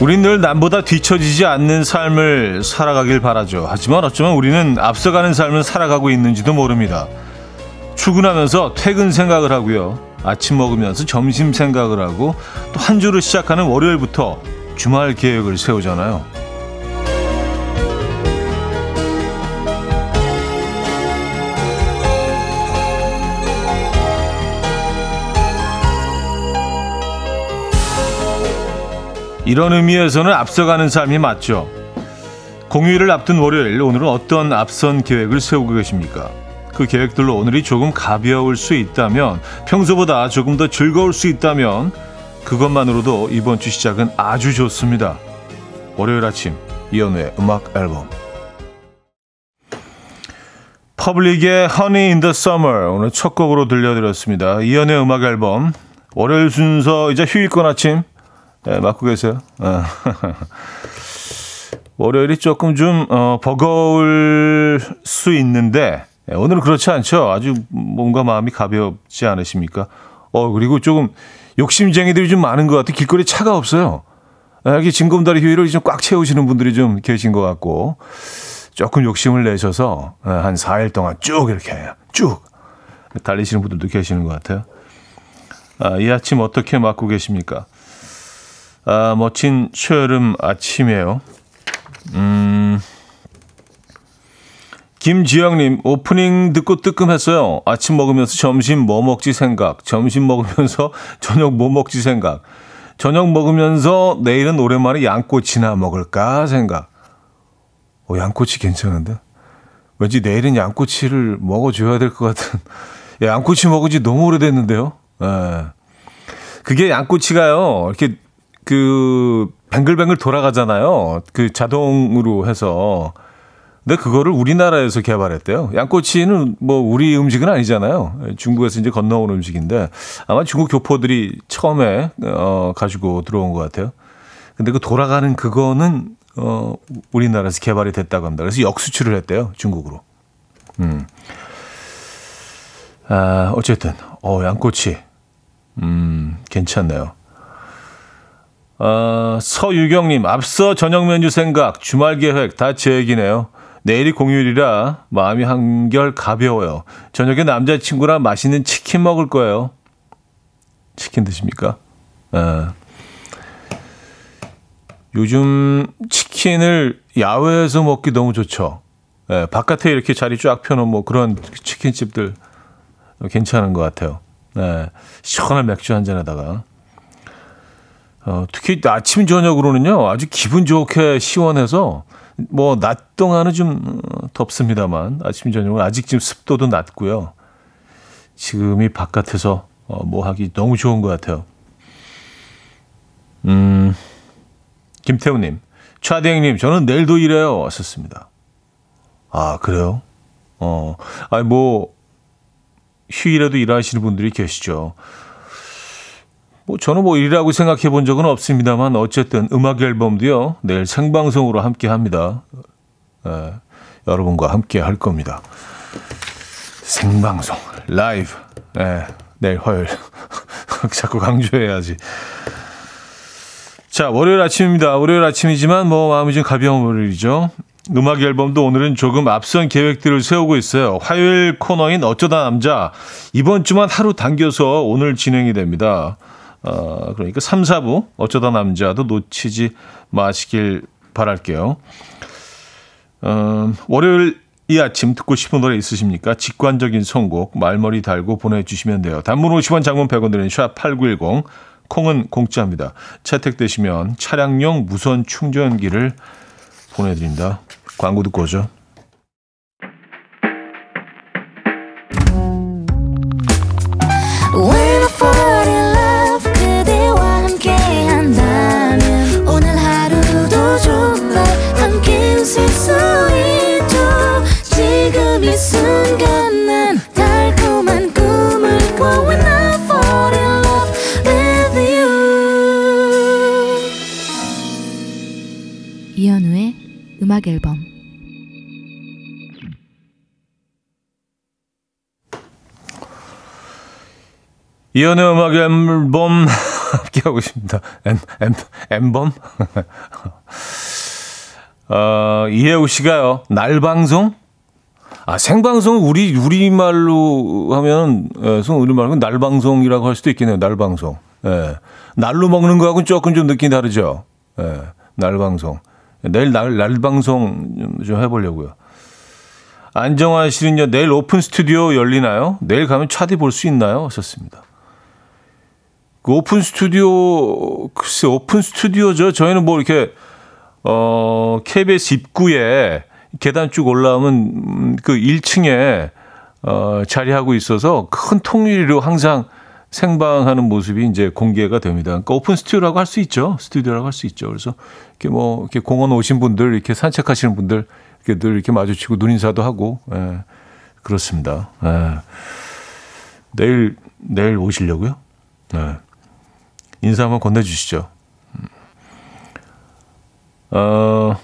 우린 늘 남보다 뒤처지지 않는 삶을 살아가길 바라죠. 하지만 어쩌면 우리는 앞서가는 삶을 살아가고 있는지도 모릅니다. 출근하면서 퇴근 생각을 하고요. 아침 먹으면서 점심 생각을 하고 또 한 주를 시작하는 월요일부터 주말 계획을 세우잖아요. 이런 의미에서는 앞서가는 삶이 맞죠. 공휴일을 앞둔 월요일 오늘은 어떤 앞선 계획을 세우고 계십니까? 그 계획들로 오늘이 조금 가벼울 수 있다면 평소보다 조금 더 즐거울 수 있다면 그것만으로도 이번 주 시작은 아주 좋습니다. 월요일 아침 이현우의 음악 앨범 퍼블릭의 Honey in the Summer 오늘 첫 곡으로 들려드렸습니다. 이현우의 음악 앨범 월요일 순서이자 휴일권 아침 네, 맡고 계세요. 어. 월요일이 조금 좀 어, 버거울 수 있는데 네, 오늘은 그렇지 않죠. 아주 뭔가 마음이 가볍지 않으십니까? 어 그리고 조금 욕심쟁이들이 좀 많은 것 같아. 길거리 차가 없어요. 여기 징검다리 휴일을 좀 꽉 채우시는 분들이 좀 계신 것 같고 조금 욕심을 내셔서 한 4일 동안 쭉 이렇게 쭉 달리시는 분들도 계시는 것 같아요. 아, 이 아침 어떻게 맞고 계십니까? 아, 멋진 초여름 아침이에요. 음, 김지영님, 오프닝 듣고 뜨끔했어요. 아침 먹으면서 점심 뭐 먹지 생각. 점심 먹으면서 저녁 뭐 먹지 생각. 저녁 먹으면서 내일은 오랜만에 양꼬치나 먹을까 생각. 어, 양꼬치 괜찮은데? 왠지 내일은 양꼬치를 먹어줘야 될 것 같은. 야, 양꼬치 먹은 지 너무 오래됐는데요? 예. 그게 양꼬치가요, 이렇게 그 뱅글뱅글 돌아가잖아요. 그 자동으로 해서. 근데 그거를 우리나라에서 개발했대요. 양꼬치는 뭐 우리 음식은 아니잖아요. 중국에서 이제 건너온 음식인데 아마 중국 교포들이 처음에 어 가지고 들어온 것 같아요. 근데 그 돌아가는 그거는 어 우리나라에서 개발이 됐다고 합니다. 그래서 역수출을 했대요. 중국으로. 음. 아, 어쨌든 어 양꼬치. 음, 괜찮네요. 어, 서유경님, 앞서 저녁 메뉴 생각, 주말 계획 다 제 얘기네요. 내일이 공휴일이라 마음이 한결 가벼워요. 저녁에 남자친구랑 맛있는 치킨 먹을 거예요. 치킨 드십니까? 아. 요즘 치킨을 야외에서 먹기 너무 좋죠. 예, 바깥에 이렇게 자리 쫙 펴놓은 뭐 그런 치킨집들 괜찮은 것 같아요. 예, 시원한 맥주 한 잔에다가. 어, 특히 아침 저녁으로는요 아주 기분 좋게 시원해서 뭐 낮 동안은 좀 어, 덥습니다만 아침 저녁은 아직 지금 습도도 낮고요. 지금이 바깥에서 어, 뭐 하기 너무 좋은 것 같아요. 음, 김태우님, 차대행님, 저는 내일도 일해요. 왔었습니다. 아 그래요? 어, 아니 뭐 휴일에도 일하시는 분들이 계시죠. 뭐 저는 뭐 일이라고 생각해 본 적은 없습니다만 어쨌든 음악 앨범도요 내일 생방송으로 함께 합니다. 에, 여러분과 함께 할 겁니다. 생방송 라이브 에, 내일 화요일 자꾸 강조해야지. 자 월요일 아침입니다. 월요일 아침이지만 뭐 마음이 좀 가벼운 월요일이죠. 음악 앨범도 오늘은 조금 앞선 계획들을 세우고 있어요. 화요일 코너인 어쩌다 남자 이번 주만 하루 당겨서 오늘 진행이 됩니다. 어, 그러니까 3, 4부 어쩌다 남자도 놓치지 마시길 바랄게요. 어, 월요일 이 아침 듣고 싶은 노래 있으십니까? 직관적인 선곡 말머리 달고 보내주시면 돼요. 단문 50원 장문 100원 드는 샵8910 콩은 공짜입니다. 채택되시면 차량용 무선 충전기를 보내드립니다. 광고 듣고 오죠. 음악 앨범 이연의 음악 앨범 함께하고 있습니다. 엠, 엠, 엠범? 어, 이혜우 씨가요, 날 방송? 아, 생방송 우리, 우리말로 하면, 예, 우리말로 날 방송이라고 할 수도 있겠네요, 날 방송. 예. 날로 먹는 거하고는 조금 좀 느낌이 다르죠. 예. 날 방송. 내일 날, 날 방송 좀, 좀 해보려고요. 안정환 씨는요, 내일 오픈 스튜디오 열리나요? 내일 가면 차디 볼 수 있나요? 하셨습니다. 그 오픈 스튜디오, 글쎄, 오픈 스튜디오죠. 저희는 뭐 이렇게, 어, KBS 입구에 계단 쭉 올라오면 그 1층에, 어, 자리하고 있어서 큰 통유리로 항상 생방하는 모습이 이제 공개가 됩니다. 그러니까 오픈 스튜디오라고 할 수 있죠. 스튜디오라고 할 수 있죠. 그래서 이렇게 뭐, 이렇게 공원 오신 분들, 이렇게 산책하시는 분들, 이렇게 늘 이렇게 마주치고 눈인사도 하고, 예, 그렇습니다. 예. 내일, 내일 오시려고요? 네. 인사 한번 건네주시죠. 어,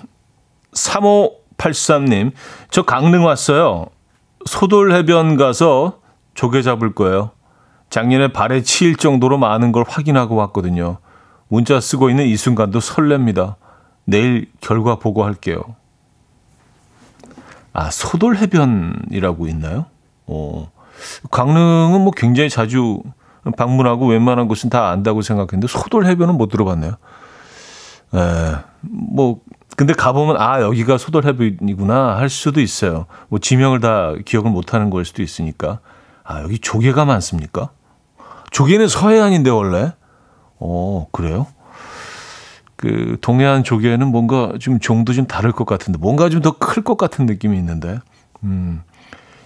3583님, 저 강릉 왔어요. 소돌 해변 가서 조개 잡을 거예요. 작년에 발에 치일 정도로 많은 걸 확인하고 왔거든요. 문자 쓰고 있는 이 순간도 설렙니다. 내일 결과 보고할게요. 아, 소돌 해변이라고 있나요? 어, 강릉은 뭐 굉장히 자주 방문하고 웬만한 곳은 다 안다고 생각했는데 소돌 해변은 못 들어봤네요. 에, 뭐 근데 가보면 아 여기가 소돌 해변이구나 할 수도 있어요. 뭐 지명을 다 기억을 못하는 걸 수도 있으니까 아 여기 조개가 많습니까? 조개는 서해안인데 원래 어 그래요? 그 동해안 조개는 뭔가 좀 종도 좀 다를 것 같은데 뭔가 좀 더 클 것 같은 느낌이 있는데 음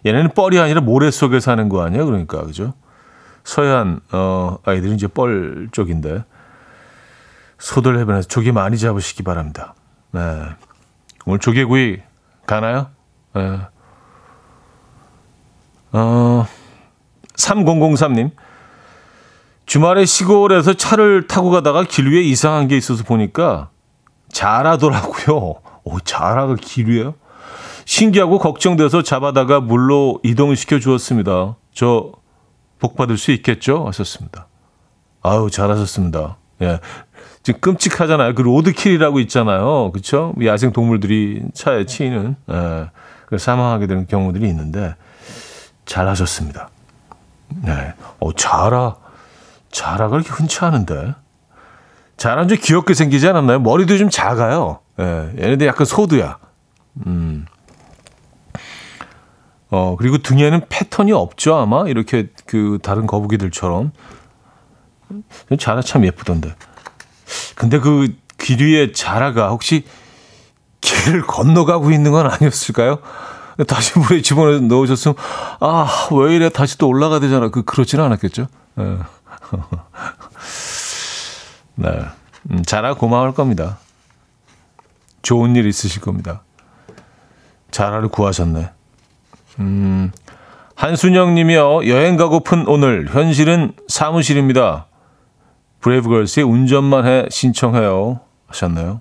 얘네는 뻘이 아니라 모래 속에 사는 거 아니야 그러니까 그죠? 서해안 어, 아이들은 이제 뻘 쪽인데 소들 해변에서 조개 많이 잡으시기 바랍니다. 네. 오늘 조개구이 가나요? 네. 어, 3003님. 주말에 시골에서 차를 타고 가다가 길 위에 이상한 게 있어서 보니까 자라더라고요. 오, 자라가 길 위에요? 신기하고 걱정돼서 잡아다가 물로 이동시켜 주었습니다. 저 복 받을 수 있겠죠? 하셨습니다. 아유, 잘하셨습니다. 예. 지금 끔찍하잖아요. 그 로드킬이라고 있잖아요. 그렇죠? 야생 동물들이 차에 치이는 예. 사망하게 되는 경우들이 있는데 잘하셨습니다. 네. 어, 자라 자라가 그렇게 흔치 않은데. 자라는 좀 귀엽게 생기지 않았나요? 머리도 좀 작아요. 예. 얘네들 약간 소두야. 음. 어, 그리고 등에는 패턴이 없죠, 아마. 이렇게 그 다른 거북이들처럼. 자라 참 예쁘던데. 근데 그 귀리의 자라가 혹시 길을 건너가고 있는 건 아니었을까요? 다시 물에 집어넣어 넣으셨으면, 아, 왜 이래? 다시 또 올라가야 되잖아. 그, 그렇지는 않았겠죠? 네. 네. 음, 자라 고마울 겁니다. 좋은 일 있으실 겁니다. 자라를 구하셨네. 음, 한순영 님이요. 여행 가고픈 오늘. 현실은 사무실입니다. 브레이브걸스의 운전만 해 신청해요. 하셨나요?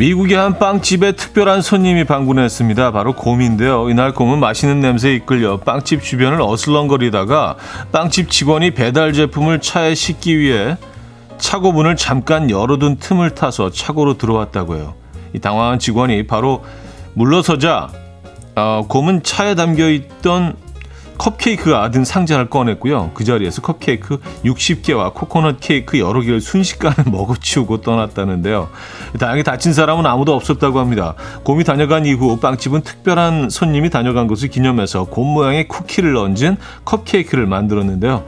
미국의 한 빵집에 특별한 손님이 방문했습니다. 바로 곰인데요. 이날 곰은 맛있는 냄새에 이끌려 빵집 주변을 어슬렁거리다가 빵집 직원이 배달 제품을 차에 싣기 위해 차고 문을 잠깐 열어둔 틈을 타서 차고로 들어왔다고 해요. 이 당황한 직원이 바로 물러서자 어, 곰은 차에 담겨 있던 컵케이크가 아든 상자를 꺼냈고요. 그 자리에서 컵케이크 60개와 코코넛 케이크 여러 개를 순식간에 먹어치우고 떠났다는데요. 다행히 다친 사람은 아무도 없었다고 합니다. 곰이 다녀간 이후 빵집은 특별한 손님이 다녀간 것을 기념해서 곰 모양의 쿠키를 얹은 컵케이크를 만들었는데요.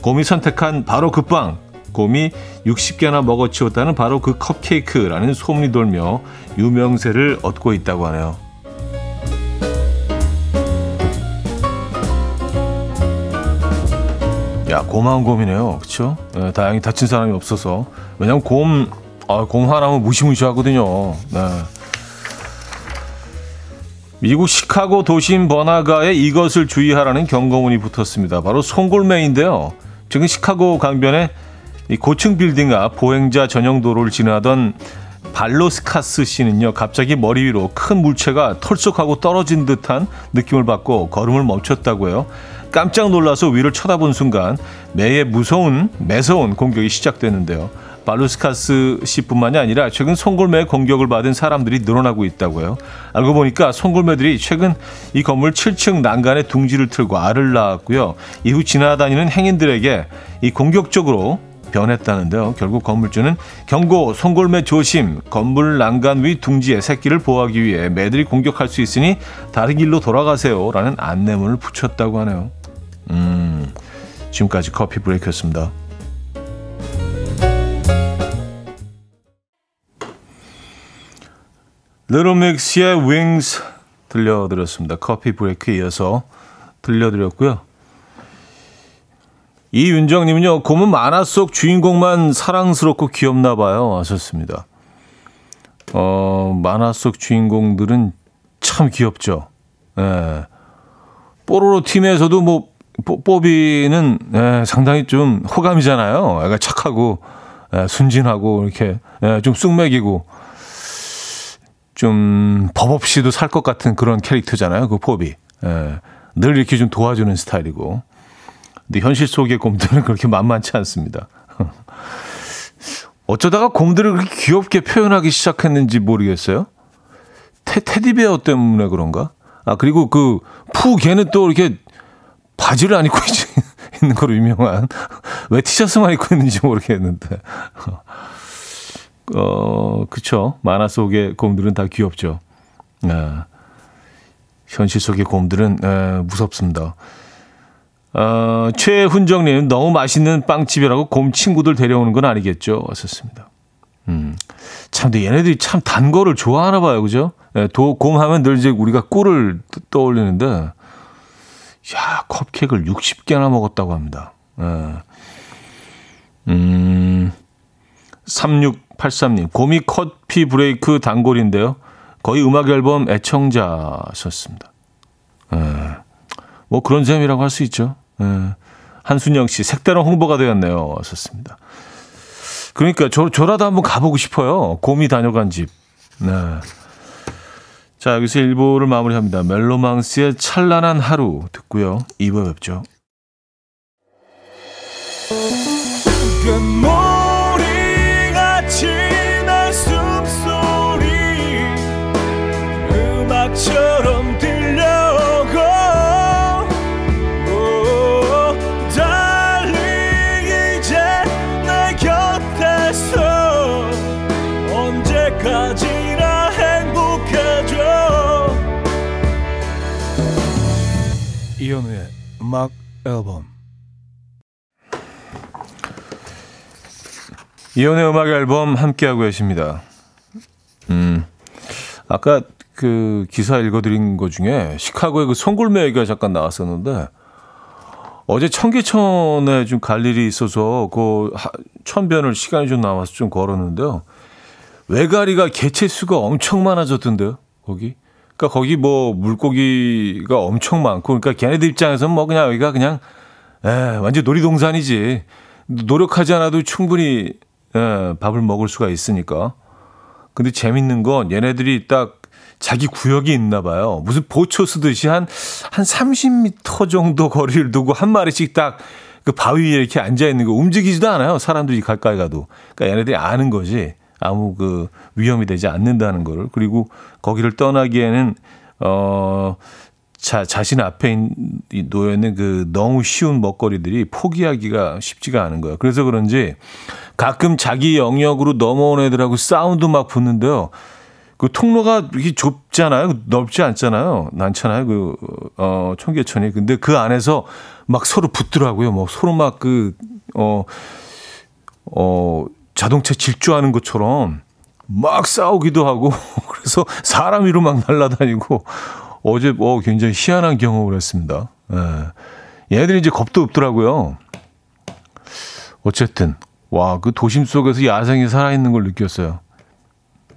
곰이 선택한 바로 그 빵, 곰이 60개나 먹어치웠다는 바로 그 컵케이크라는 소문이 돌며 유명세를 얻고 있다고 하네요. 야, 고마운 곰이네요. 그쵸? 네, 다행히 다친 사람이 없어서. 왜냐면 곰, 아, 곰 하나면 무시무시하거든요. 네. 미국 시카고 도심 번화가에 이것을 주의하라는 경고문이 붙었습니다. 바로 송골매인데요. 최근 시카고 강변에 이 고층 빌딩 앞 보행자 전용 도로를 지나던 발로스카스 씨는요, 갑자기 머리 위로 큰 물체가 털썩하고 떨어진 듯한 느낌을 받고 걸음을 멈췄다고요. 깜짝 놀라서 위를 쳐다본 순간 매의 무서운 매서운 공격이 시작됐는데요. 발루스카스 씨뿐만이 아니라 최근 송골매 공격을 받은 사람들이 늘어나고 있다고요. 알고 보니까 송골매들이 최근 이 건물 7층 난간에 둥지를 틀고 알을 낳았고요. 이후 지나다니는 행인들에게 이 공격적으로 변했다는데요. 결국 건물주는 경고, 송골매 조심, 건물 난간 위 둥지에 새끼를 보호하기 위해 매들이 공격할 수 있으니 다른 길로 돌아가세요. 라는 안내문을 붙였다고 하네요. 음, 지금까지 커피 브레이크였습니다. 르르믹스의 Wings 들려드렸습니다. 커피 브레이크 이어서 들려드렸고요. 이윤정님은요, 곰은 만화 속 주인공만 사랑스럽고 귀엽나 봐요. 하셨습니다. 어, 만화 속 주인공들은 참 귀엽죠. 예. 뽀로로 팀에서도 뭐, 뽀비는 예, 상당히 좀 호감이잖아요. 애가 착하고, 예, 순진하고, 이렇게, 예, 좀 쑥맥이고, 좀, 법 없이도 살 것 같은 그런 캐릭터잖아요. 그 뽀비. 예, 늘 이렇게 좀 도와주는 스타일이고. 근데 현실 속의 곰들은 그렇게 만만치 않습니다. 어쩌다가 곰들을 그렇게 귀엽게 표현하기 시작했는지 모르겠어요. 테, 테디베어 때문에 그런가? 아, 그리고 그, 푸 걔는 또 이렇게 바지를 안 입고 있는 거로 유명한. 왜 티셔츠만 입고 있는지 모르겠는데. 어, 그쵸. 만화 속의 곰들은 다 귀엽죠. 아, 현실 속의 곰들은 에, 무섭습니다. 어, 최훈정님, 너무 맛있는 빵집이라고 곰 친구들 데려오는 건 아니겠죠? 왔었습니다. 음. 참, 근데 얘네들이 참 단 거를 좋아하나 봐요. 그죠? 예, 도, 곰 하면 늘 이제 우리가 꿀을 떠올리는데, 야, 컵케이크를 60개나 먹었다고 합니다. 예. 음, 3683님, 곰이 커피 브레이크 단골인데요. 거의 음악 앨범 애청자셨습니다. 예. 뭐 그런 셈이라고 할 수 있죠. 예. 한순영 씨, 색다른 홍보가 되었네요. 왔었습니다. 그러니까 저, 저라도 한번 가보고 싶어요. 곰이 다녀간 집. 네. 자, 여기서 1부를 마무리합니다. 멜로망스의 찬란한 하루 듣고요. 2부 뵙죠. 음악 앨범 이현우의 음악 앨범 함께하고 계십니다. 음, 아까 그 기사 읽어드린 것 중에 시카고의 그 송골매 얘기가 잠깐 나왔었는데 어제 청계천에 좀 갈 일이 있어서 그 천변을 시간이 좀 남아서 좀 걸었는데요. 외가리가 개체 수가 엄청 많아졌던데요. 거기 그러니까 거기 뭐 물고기가 엄청 많고 그러니까 걔네들 입장에서는 뭐 그냥 여기가 그냥 에, 완전 놀이동산이지. 노력하지 않아도 충분히 에, 밥을 먹을 수가 있으니까. 근데 재밌는 건 얘네들이 딱 자기 구역이 있나 봐요. 무슨 보초 쓰듯이 한, 한 30m 정도 거리를 두고 한 마리씩 딱 그 바위 위에 이렇게 앉아 있는 거 움직이지도 않아요. 사람들이 가까이 가도. 그러니까 얘네들이 아는 거지. 아무 그 위험이 되지 않는다는 거를 그리고 거기를 떠나기에는 어 자, 자신 앞에 놓여 있는 그 너무 쉬운 먹거리들이 포기하기가 쉽지가 않은 거예요. 그래서 그런지 가끔 자기 영역으로 넘어온 애들하고 싸움도 막 붙는데요. 그 통로가 이렇게 좁잖아요. 넓지 않잖아요. 많잖아요. 그, 어, 청계천이. 근데 그 안에서 막 서로 붙더라고요. 뭐 서로 막 그, 어, 어, 자동차 질주하는 것처럼 막 싸우기도 하고 그래서 사람 위로 막 날아다니고 어제 뭐 굉장히 희한한 경험을 했습니다. 예. 얘네들이 이제 겁도 없더라고요. 어쨌든 와, 그 도심 속에서 야생이 살아있는 걸 느꼈어요.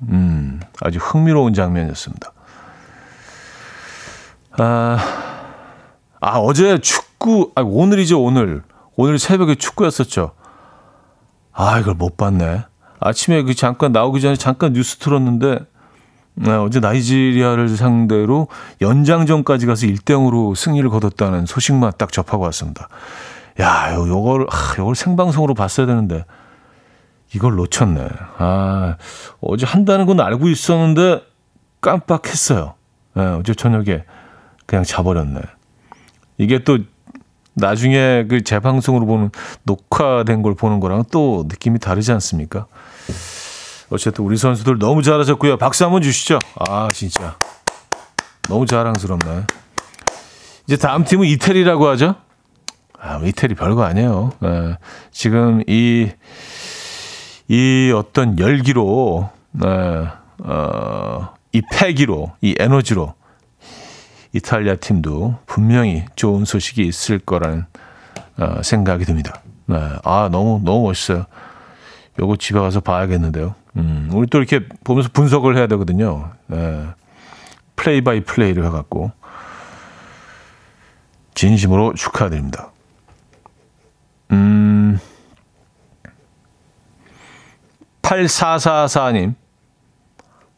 음, 아주 흥미로운 장면이었습니다. 아, 아 어제 축구, 아, 오늘이죠, 오늘. 오늘 새벽에 축구였었죠. 아, 이걸 못 봤네. 아침에 그 잠깐 나오기 전에 잠깐 뉴스 틀었는데, 네, 어제 나이지리아를 상대로 연장전까지 가서 1대0으로 승리를 거뒀다는 소식만 딱 접하고 왔습니다. 야, 요, 요걸, 아, 요걸 생방송으로 봤어야 되는데, 이걸 놓쳤네. 아, 어제 한다는 건 알고 있었는데, 깜빡했어요. 네, 어제 저녁에 그냥 자버렸네. 이게 또, 나중에 그 재방송으로 보는, 녹화된 걸 보는 거랑 또 느낌이 다르지 않습니까? 어쨌든 우리 선수들 너무 잘하셨고요. 박수 한번 주시죠. 아, 진짜. 너무 자랑스럽네. 이제 다음 팀은 이태리라고 하죠. 아, 이태리 별거 아니에요. 네. 지금 이, 이 어떤 열기로, 네. 어, 이 패기로, 이 에너지로 이탈리아 팀도 분명히 좋은 소식이 있을 거라는 어, 생각이 듭니다. 네. 아, 너무, 너무 멋있어요. 요거 집에 가서 봐야겠는데요. 음, 우리 또 이렇게 보면서 분석을 해야 되거든요. 네. play by play를 해갖고. 진심으로 축하드립니다. 음, 8444님.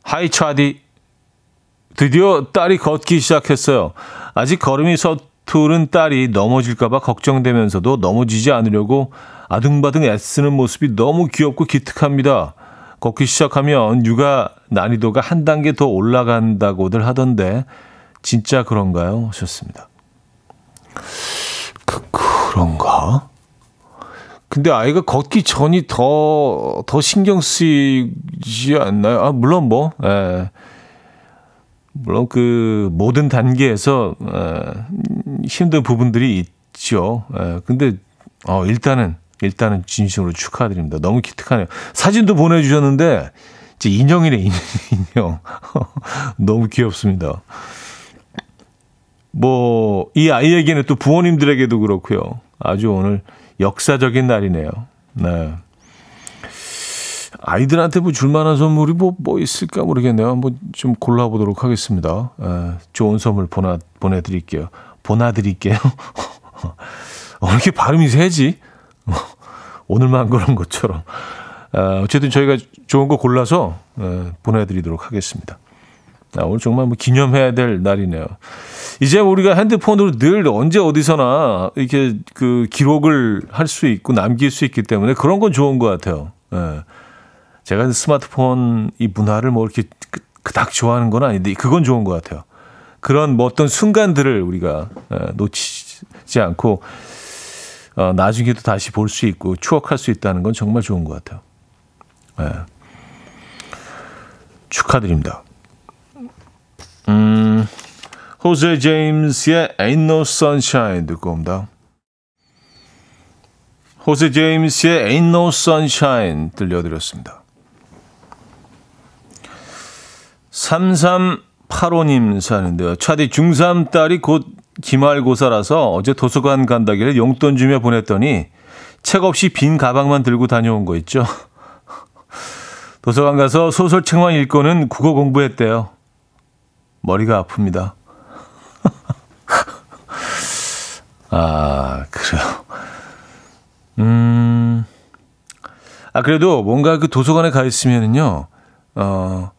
하이 차디. 드디어 딸이 걷기 시작했어요. 아직 걸음이 서투른 딸이 넘어질까봐 걱정되면서도 넘어지지 않으려고 아둥바둥 애쓰는 모습이 너무 귀엽고 기특합니다. 걷기 시작하면 육아 난이도가 한 단계 더 올라간다고들 하던데 진짜 그런가요? 하셨습니다. 그, 그런가? 근데 아이가 걷기 전이 더, 더 신경 쓰이지 않나요? 아, 물론 뭐, 예. 물론 그 모든 단계에서, 예, 힘든 부분들이 있죠. 예. 근데, 어, 일단은, 일단은 진심으로 축하드립니다. 너무 기특하네요. 사진도 보내주셨는데, 이제 인형이네, 인형. 너무 귀엽습니다. 뭐, 이 아이에게는 또 부모님들에게도 그렇고요. 아주 오늘 역사적인 날이네요. 네. 아이들한테 뭐 줄만한 선물이 뭐, 뭐 있을까 모르겠네요. 한번 좀 골라보도록 하겠습니다. 에, 좋은 선물 보내, 보내드릴게요. 보내드릴게요. 어, 이렇게 발음이 세지? 오늘만 그런 것처럼. 어, 어쨌든 저희가 좋은 거 골라서 에, 보내드리도록 하겠습니다. 아, 오늘 정말 뭐 기념해야 될 날이네요. 이제 우리가 핸드폰으로 늘 언제 어디서나 이렇게 그 기록을 할 수 있고 남길 수 있기 때문에 그런 건 좋은 것 같아요. 예. 제가 스마트폰 이 문화를 뭐 이렇게 그, 그닥 좋아하는 건 아닌데 그건 좋은 것 같아요. 그런 뭐 어떤 순간들을 우리가 예, 놓치지 않고 어, 나중에도 다시 볼 수 있고 추억할 수 있다는 건 정말 좋은 것 같아요. 예. 축하드립니다. 음, 호세 제임스의 Ain't No Sunshine 듣고 옵니다. 호세 제임스의 Ain't No Sunshine 들려드렸습니다. 3385님 사는데요. 차디 중3 딸이 곧 기말고사라서 어제 도서관 간다길래 용돈 주며 보냈더니 책 없이 빈 가방만 들고 다녀온 거 있죠. 도서관 가서 소설책만 읽고는 국어 공부했대요. 머리가 아픕니다. 아, 그래요. 음, 아, 그래도 뭔가 그 도서관에 가 있으면은요, 어,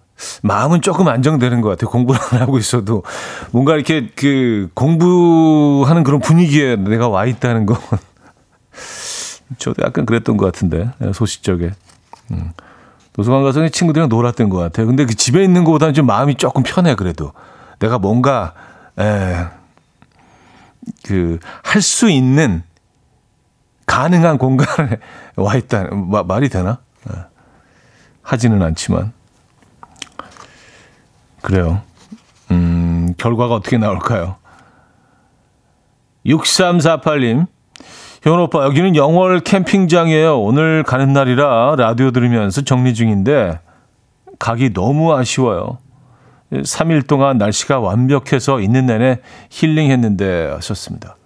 마음은 조금 안정되는 것 같아요. 공부를 안 하고 있어도. 뭔가 이렇게 그 공부하는 그런 분위기에 내가 와 있다는 건. 저도 약간 그랬던 것 같은데, 소시적에. 음. 도서관 가서 친구들이랑 놀았던 것 같아요. 근데 그 집에 있는 것보다는 좀 마음이 조금 편해, 그래도. 내가 뭔가, 에, 그, 할 수 있는 가능한 공간에 와 있다. 마, 말이 되나? 에, 하지는 않지만. 그래요. 음, 결과가 어떻게 나올까요? 6348님. 현 오빠, 여기는 영월 캠핑장이에요. 오늘 가는 날이라 라디오 들으면서 정리 중인데, 가기 너무 아쉬워요. 3일 동안 날씨가 완벽해서 있는 내내 힐링했는데 하셨습니다.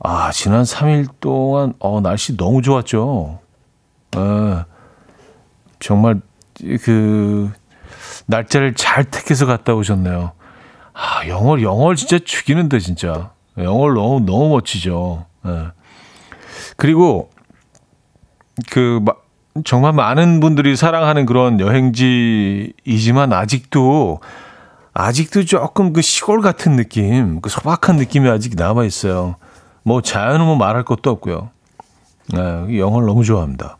아, 지난 3일 동안, 어, 날씨 너무 좋았죠. 에, 정말, 그, 날짜를 잘 택해서 갔다 오셨네요. 아, 영월, 영월 진짜 죽이는데, 진짜. 영월 너무, 너무 멋지죠. 에. 그리고, 그, 마, 정말 많은 분들이 사랑하는 그런 여행지이지만 아직도 아직도 조금 그 시골 같은 느낌, 그 소박한 느낌이 아직 남아 있어요. 뭐 자연은 뭐 말할 것도 없고요. 네, 영어를 너무 좋아합니다.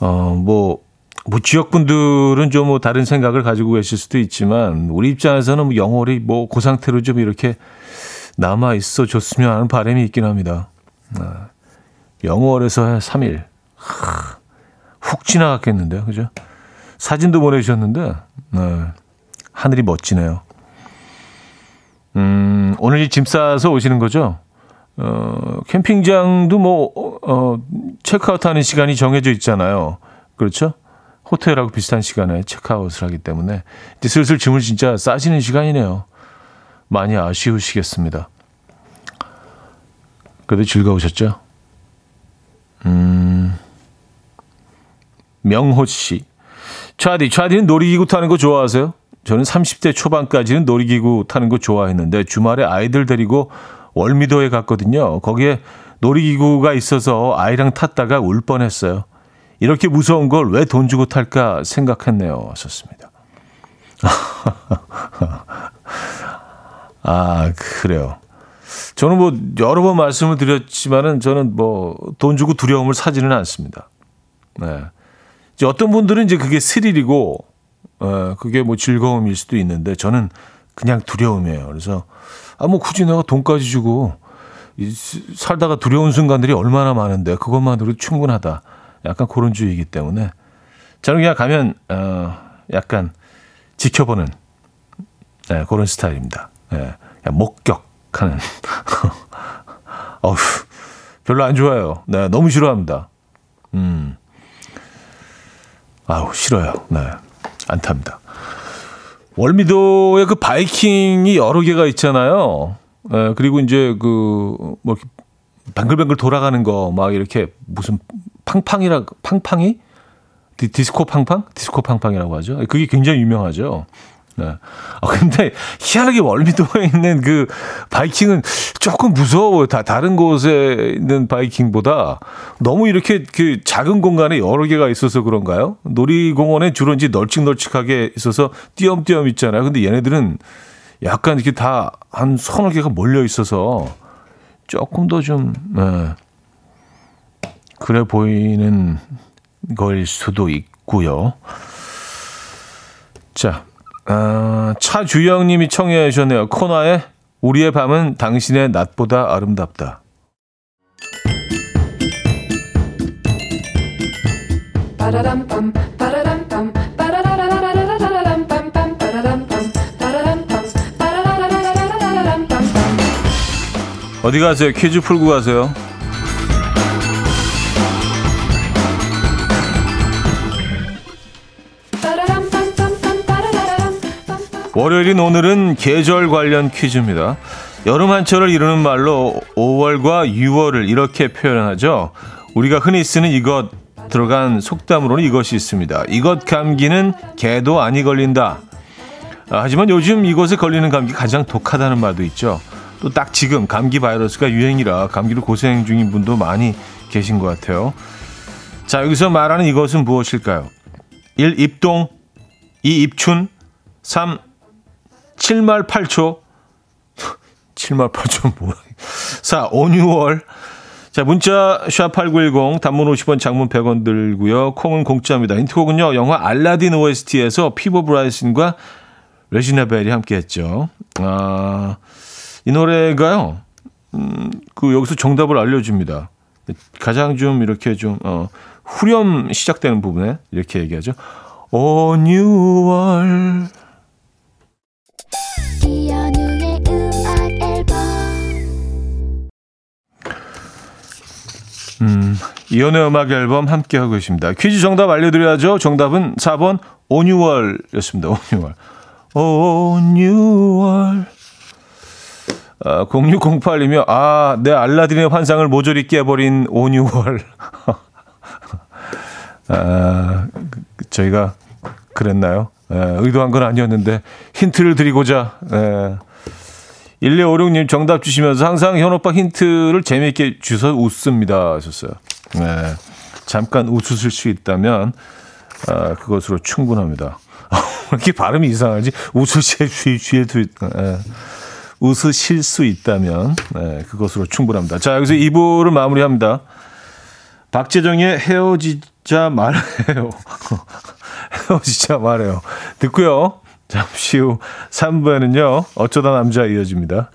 어, 뭐, 뭐 지역 분들은 좀 뭐 다른 생각을 가지고 계실 수도 있지만 우리 입장에서는 뭐 영월이 뭐 그 상태로 좀 이렇게 남아 있어 줬으면 하는 바람이 있긴 합니다. 네. 영월에서 3일. 하, 훅 지나갔겠는데요. 그죠? 사진도 보내주셨는데, 네. 하늘이 멋지네요. 음, 오늘 짐 싸서 오시는 거죠? 어, 캠핑장도 뭐, 어, 체크아웃 하는 시간이 정해져 있잖아요. 그렇죠? 호텔하고 비슷한 시간에 체크아웃을 하기 때문에 이제 슬슬 짐을 진짜 싸시는 시간이네요. 많이 아쉬우시겠습니다. 그래도 즐거우셨죠? 음, 명호 씨. 차디, 차디는 놀이기구 타는 거 좋아하세요? 저는 30대 초반까지는 놀이기구 타는 거 좋아했는데 주말에 아이들 데리고 월미도에 갔거든요. 거기에 놀이기구가 있어서 아이랑 탔다가 울 뻔했어요. 이렇게 무서운 걸 왜 돈 주고 탈까 생각했네요. 하셨습니다. 아, 그래요. 저는 뭐 여러 번 말씀을 드렸지만은 저는 뭐 돈 주고 두려움을 사지는 않습니다. 네. 이제 어떤 분들은 이제 그게 스릴이고 어, 그게 뭐 즐거움일 수도 있는데 저는 그냥 두려움이에요. 그래서 아 뭐 굳이 내가 돈까지 주고 이, 살다가 두려운 순간들이 얼마나 많은데 그것만으로도 충분하다. 약간 그런 주의이기 때문에 저는 그냥 가면 어, 약간 지켜보는 네, 그런 스타일입니다. 네, 목격하는. 어휴, 별로 안 좋아요. 네, 너무 싫어합니다. 음. 아우, 싫어요. 네. 안 탑니다. 월미도에 그 바이킹이 여러 개가 있잖아요. 예, 그리고 이제 그, 뭐, 이렇게 뱅글뱅글 돌아가는 거, 막 이렇게 무슨 팡팡이라, 팡팡이? 디, 디스코 팡팡? 디스코 팡팡이라고 하죠. 그게 굉장히 유명하죠. 네. 아, 근데 희한하게 월미도에 있는 그 바이킹은 조금 무서워요. 다 다른 곳에 있는 바이킹보다 너무 이렇게 그 작은 공간에 여러 개가 있어서 그런가요? 놀이공원에 주로 이제 널찍널찍하게 있어서 띄엄띄엄 있잖아요. 근데 얘네들은 약간 이렇게 다 한 서너 개가 몰려 있어서 조금 더좀 네. 그래 보이는 걸 수도 있고요. 자, 아, 차주영님이 청해 주셨네요. 코너에 우리의 밤은 당신의 낮보다 아름답다. 어디 가세요? 퀴즈 풀고 가세요. 월요일인 오늘은 계절 관련 퀴즈입니다. 여름 한철을 이루는 말로 5월과 6월을 이렇게 표현하죠. 우리가 흔히 쓰는 이것 들어간 속담으로는 이것이 있습니다. 이것 감기는 개도 아니 걸린다. 아, 하지만 요즘 이것에 걸리는 감기 가장 독하다는 말도 있죠. 또 딱 지금 감기 바이러스가 유행이라 감기로 고생 중인 분도 많이 계신 것 같아요. 자, 여기서 말하는 이것은 무엇일까요? 1. 입동 2. 입춘 3. 7말 8초. 7말 8초 뭐야. 4. 5, 6월. 자, 문자 샵8910 단문 50원 장문 100원 들고요. 콩은 공짜입니다. 힌트곡은요. 영화 알라딘 OST에서 피보 브라이슨과 레지나 벨이 함께 했죠. 아, 이 노래가요. 음, 그 여기서 정답을 알려 줍니다. 가장 좀 이렇게 좀 어, 후렴 시작되는 부분에 이렇게 얘기하죠. 5, 6월 음, 이연의 음악 앨범 함께 하고 계십니다. 퀴즈 정답 알려드려야죠. 정답은 4번 온유월이었습니다. 온유월. 온유월. 어, 0608이며, 아, 내 알라딘의 환상을 모조리 깨버린 온유월. 아, 저희가 그랬나요? 에, 예, 의도한 건 아니었는데, 힌트를 드리고자, 에, 예. 1256님 정답 주시면서 항상 현 오빠 힌트를 재미있게 주서 웃습니다. 하셨어요. 네. 잠깐 웃으실 수 있다면, 아, 그것으로 충분합니다. 이렇게 발음이 이상하지? 웃으실 수, 예. 웃으실 수 있다면, 네, 그것으로 충분합니다. 자, 여기서 2부를 마무리합니다. 박재정의 헤어지자 말해요. 헤어지자 말해요. 듣고요. 잠시 후 3부에는요. 어쩌다 남자 이어집니다.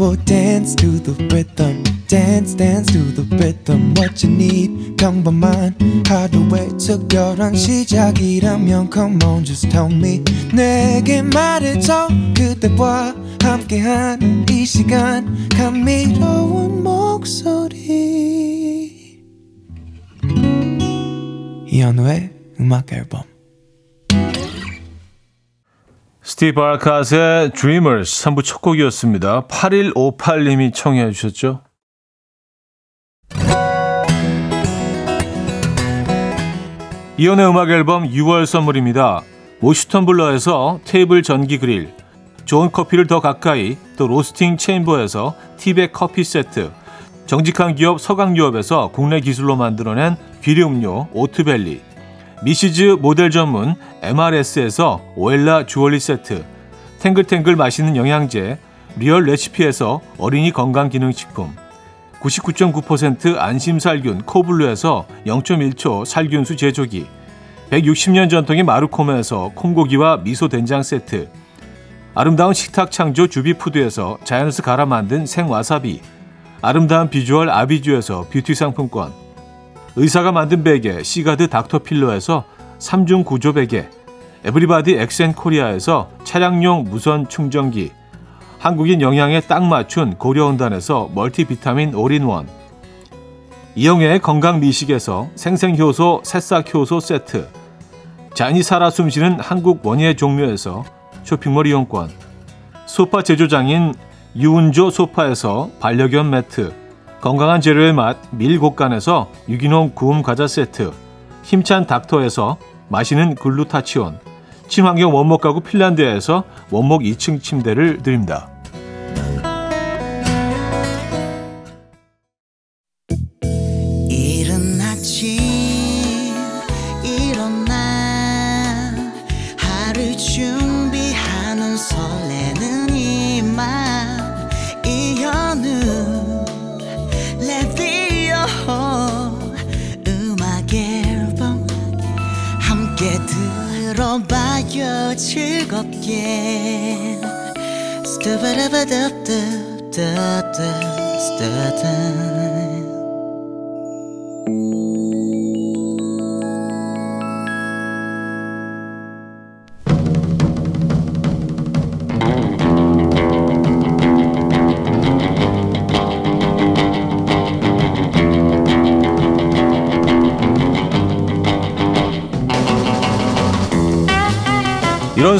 will dance to the rhythm. Dance, dance to the rhythm. What you need, 평범한 하루의 특별한 시작이라면 Come on, just tell me. 내게 말해줘. 그대와 함께한 이 시간. 감미로운 목소리. 이현우의 음악 앨범. 스티브 바라캇의 Dreamers 3부 첫 곡이었습니다. 8158님이 청해 주셨죠. 이연의 음악 앨범 6월 선물입니다. 모슈 텀블러에서 테이블 전기 그릴, 좋은 커피를 더 가까이, 또 로스팅 챔버에서 티백 커피 세트, 정직한 기업 서강유업에서 국내 기술로 만들어낸 귀리음료 오트벨리, 미시즈 모델 전문 MRS에서 오엘라 주얼리 세트, 탱글탱글 맛있는 영양제, 리얼 레시피에서 어린이 건강기능식품, 99.9% 안심살균 코블루에서 0.1초 살균수 제조기, 160년 전통의 마루코메에서 콩고기와 미소 된장 세트, 아름다운 식탁 창조 주비푸드에서 자연에서 갈아 만든 생와사비, 아름다운 비주얼 아비주에서 뷰티 상품권, 의사가 만든 베개 시가드 닥터필러에서 3중 구조 베개 에브리바디 엑센코리아에서 차량용 무선 충전기 한국인 영양에 딱 맞춘 고려온단에서 멀티비타민 올인원 이영애의 건강 미식에서 생생효소 새싹효소 세트 잔이 살아 숨쉬는 한국 원예 종묘에서 쇼핑몰 이용권 소파 제조장인 유운조 소파에서 반려견 매트 건강한 재료의 맛 밀곡간에서 유기농 구움 과자 세트 힘찬 닥터에서 마시는 글루타치온 친환경 원목 가구 핀란드에서 원목 2층 침대를 드립니다. 즐겁게. 이런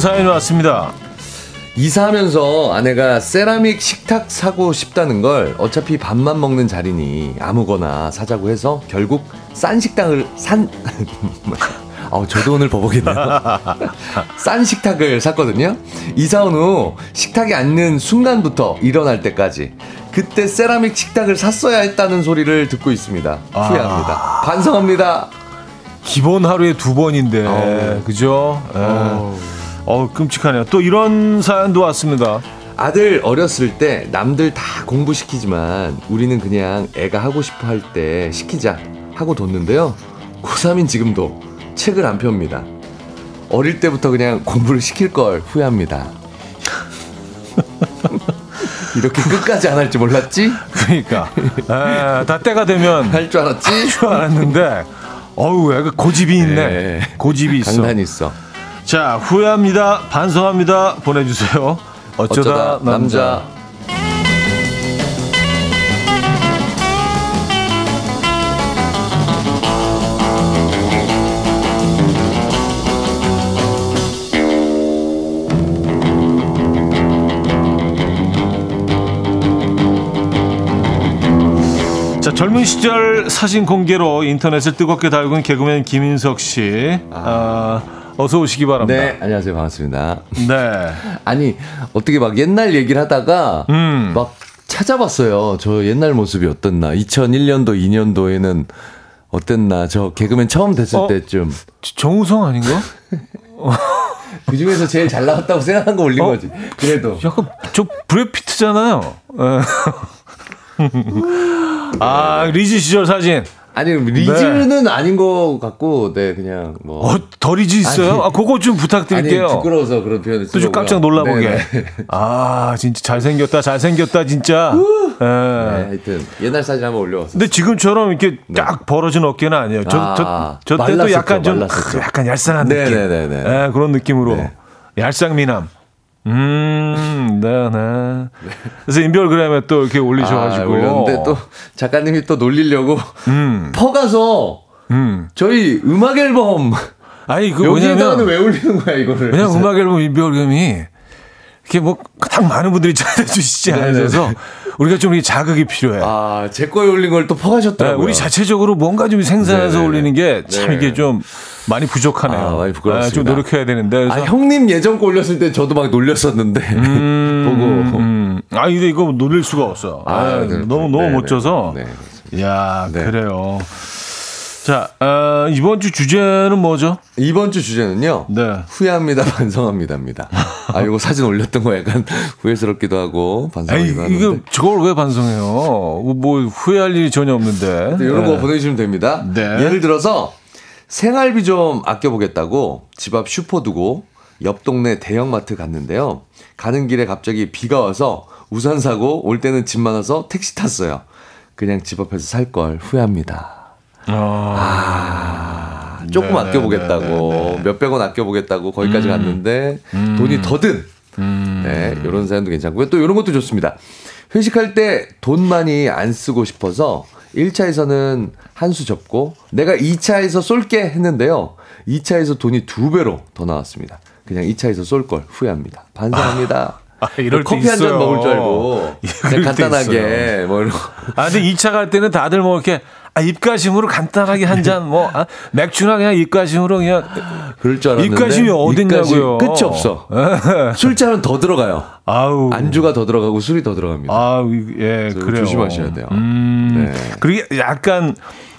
사연이 왔습니다. 이사하면서 아내가 세라믹 식탁 사고 싶다는 걸 어차피 밥만 먹는 자리니 아무거나 사자고 해서 결국 싼 식당을 산 아, 저도 오늘 버벅이네요. 싼 식탁을 샀거든요. 이사 온 후 식탁에 앉는 순간부터 일어날 때까지 그때 세라믹 식탁을 샀어야 했다는 소리를 듣고 있습니다. 후회합니다. 아... 반성합니다. 기본 하루에 두 번인데, 어... 그죠? 어... 어 끔찍하네요. 또 이런 사연도 왔습니다. 아들 어렸을 때 남들 다 공부시키지만 우리는 그냥 애가 하고 싶어 할 때 시키자 하고 뒀는데요. 고3인 지금도 책을 안 펴옵니다. 어릴 때부터 그냥 공부를 시킬 걸 후회합니다. 이렇게 끝까지 안 할지 몰랐지? 그러니까 에, 다 때가 되면 할 줄 알았지? 할 줄 알았는데 어우 애가 고집이 있네. 네. 고집이 있어. 강단 있어. 자, 후회합니다. 반성합니다. 보내주세요. 어쩌다, 어쩌다 남자. 남자. 젊은 시절 사진 공개로 인터넷을 뜨겁게 달군 개그맨 김인석 씨. 아. 어, 서 오시기 바랍니다. 네, 안녕하세요. 반갑습니다. 네. 아니, 어떻게 막 옛날 얘기를 하다가 음. 막 찾아봤어요. 저 옛날 모습이 어떻나. 2001년도, 2년도에는 어땠나. 저 개그맨 처음 됐을 어? 때쯤. 정우성 아닌가? 그 중에서 제일 잘 나왔다고 생각한 거 올린 어? 거지. 그래도. 약간 저 브래드 피트잖아요. 예. 아, 리즈 시절 사진. 아니, 리즈는 아닌 것 같고, 네, 그냥 뭐. 어, 더 리즈 있어요? 아니. 아, 그거 좀 부탁드릴게요. 아니, 부끄러워서 그런 표현을 또 좀. 깜짝 놀라보게. 네, 네. 아, 진짜 잘생겼다, 잘생겼다, 진짜. 예. 네, 하여튼 옛날 사진 한번 올려왔어요. 근데 지금처럼 이렇게 딱 벌어진 어깨는 아니에요. 저, 아, 저, 저 때도 말랐었죠, 약간 좀, 말랐었죠. 크, 약간 얄쌍한 네, 느낌. 네, 네, 네. 예, 그런 느낌으로. 네. 얄쌍 미남. 음, 네, 네. 그래서 인별그램에 또 이렇게 올리셔가지고. 아, 올렸는데 또 작가님이 또 놀리려고 음, 퍼가서 음. 저희 음악 앨범 아니, 그 여기에다가는 뭐냐면. 왜 올리는 거야 이거를? 그냥 음악 앨범 인별그램이 이렇게 뭐딱 많은 분들이 찾아주시지 네네. 않으셔서 우리가 좀 이렇게 자극이 필요해. 아, 제 거에 올린 걸또 네, 퍼가셨더라고요. 우리 자체적으로 뭔가 좀 생산해서 네네네. 올리는 게참 네. 이게 좀 많이 부족하네요. 아, 많이 부끄럽습니다. 네, 좀 노력해야 되는데. 아, 형님 예전 거 올렸을 때 저도 막 놀렸었는데 보고 음, 아, 근데 이거 놀릴 수가 없어. 아, 아, 네, 너무, 네, 너무 네, 멋져서. 네, 이야, 네. 그래요. 자, 어, 이번 주 주제는 뭐죠? 이번 주 주제는요. 네. 후회합니다, 반성합니다입니다. 아, 이거 사진 올렸던 거 약간 후회스럽기도 하고 반성하기도 하는데. 이거 저걸 왜 반성해요? 뭐 후회할 일이 전혀 없는데. 이런 네. 거 보내주시면 됩니다. 네. 예를 들어서 생활비 좀 아껴보겠다고 집 앞 슈퍼 두고 옆 동네 대형마트 갔는데요. 가는 길에 갑자기 비가 와서 우산 사고 올 때는 집 많아서 택시 탔어요. 그냥 집 앞에서 살 걸 후회합니다. 아, 조금 네, 아껴보겠다고 네, 네, 네. 몇백 원 아껴보겠다고 거기까지 갔는데 돈이 더 든 음. 네, 이런 사연도 괜찮고요. 또 이런 것도 좋습니다. 회식할 때 돈 많이 안 쓰고 싶어서 1차에서는 한 수 접고 내가 2차에서 쏠게 했는데요. 2차에서 돈이 두 배로 더 나왔습니다. 그냥 2차에서 쏠 걸 후회합니다. 반성합니다. 아, 이럴 때 커피 한 잔. 먹을 줄 알고 이럴 때 간단하게 뭐 이런 거. 아, 근데 2차 갈 때는 다들 뭐 이렇게 아, 입가심으로 간단하게 한 잔 뭐 아, 맥주나 그냥 입가심으로 그냥 그럴 줄 알았는데 입가심이 어딨냐고요. 네. 입가심 끝이 없어. 술잔은 더 들어가요. 아우 안주가 더 들어가고 술이 더 들어갑니다. 아, 예, 그래요. 조심하셔야 돼요. 음. 네. 그리고 약간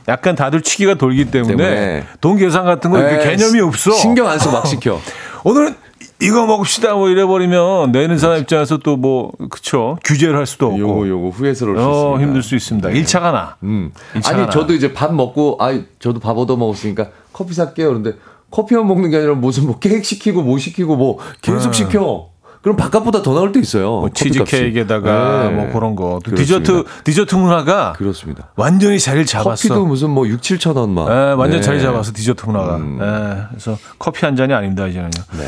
약간 다들 취기가 돌기 때문에, 때문에. 돈 계산 같은 거 네, 개념이 없어. 신경 안 쓰고 막 시켜. 오늘은 이거 먹읍시다 뭐 이래버리면 내는 사람 입장에서 또 뭐 그쵸 규제를 할 수도 없고 요거 요거 후회스러울 수 어, 있습니다. 힘들 수 있습니다. 일 1차가 나. 음. 이차 아니 하나. 저도 이제 밥 먹고 아 저도 밥 얻어 먹었으니까 커피 살게요. 그런데 커피만 먹는 게 아니라 무슨 뭐 케이크 시키고 뭐 시키고 뭐 계속 시켜. 그럼 밥값보다 더 나올 때 있어요. 뭐 치즈. 케이크에다가 네. 뭐 그런 거. 또. 디저트 디저트 문화가 그렇습니다. 완전히 자리를 잡았어. 커피도 무슨 뭐 6, 7천 원 막. 예, 완전 네. 자리 잡았어 디저트 문화가. 음. 예, 그래서 커피 한 잔이 아닙니다 이제는요. 네.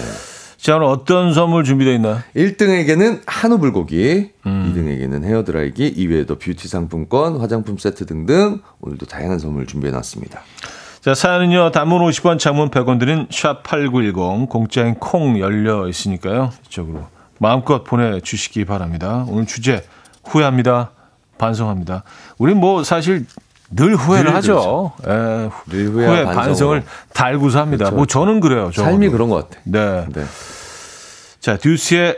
자 오늘 어떤 선물 준비되어 있나요? 1등에게는 한우 불고기, 음. 2등에게는 헤어드라이기, 이외에도 뷰티 상품권, 화장품 세트 등등 오늘도 다양한 선물 준비해 놨습니다. 자, 사연은요, 단문 50원, 장문 100원 드는 샵8910, 공짜인 콩 열려 있으니까요. 이쪽으로 마음껏 보내 주시기 바랍니다. 오늘 주제, 후회합니다. 반성합니다. 우린 뭐 사실 늘 후회를 늘 하죠. 예, 늘 후회, 반성으로. 반성을 달고서 합니다. 그렇죠, 뭐 저는 그래요. 적어도. 삶이 그런 것 같아. 네. 네. 자, 듀스의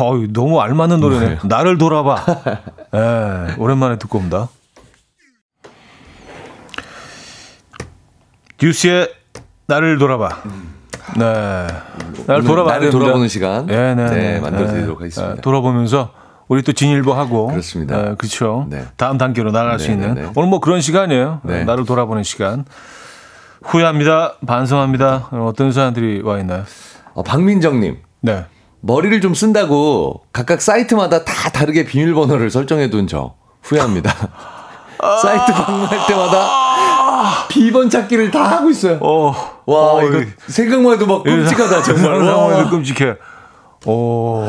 어유 너무 알맞는 노래네. 뭐예요? 나를 돌아봐. 예, 오랜만에 듣고 옵니다. 듀스의 나를 돌아봐. 네. 나를 돌아봐. 나를 돌아보는 시간. 네, 네, 네, 만들어 드리도록 하겠습니다. 네, 돌아보면서 우리 또 진일보 하고. 그렇습니다. 네, 그렇죠. 네. 다음 단계로 나갈 수 네, 있는 네, 네. 오늘 뭐 그런 시간이에요. 네. 나를 돌아보는 시간. 후회합니다. 반성합니다. 어떤 사람들이 와 있나요? 어, 박민정님. 네. 머리를 좀 쓴다고 각각 사이트마다 다 다르게 비밀번호를 설정해둔 저 후회합니다. 사이트 방문할 때마다 비번 찾기를 다 하고 있어요. 어. 와 어, 이거 이- 생각만 해도 막 끔찍하다 정말. 상황에도 와, 끔찍해. 오.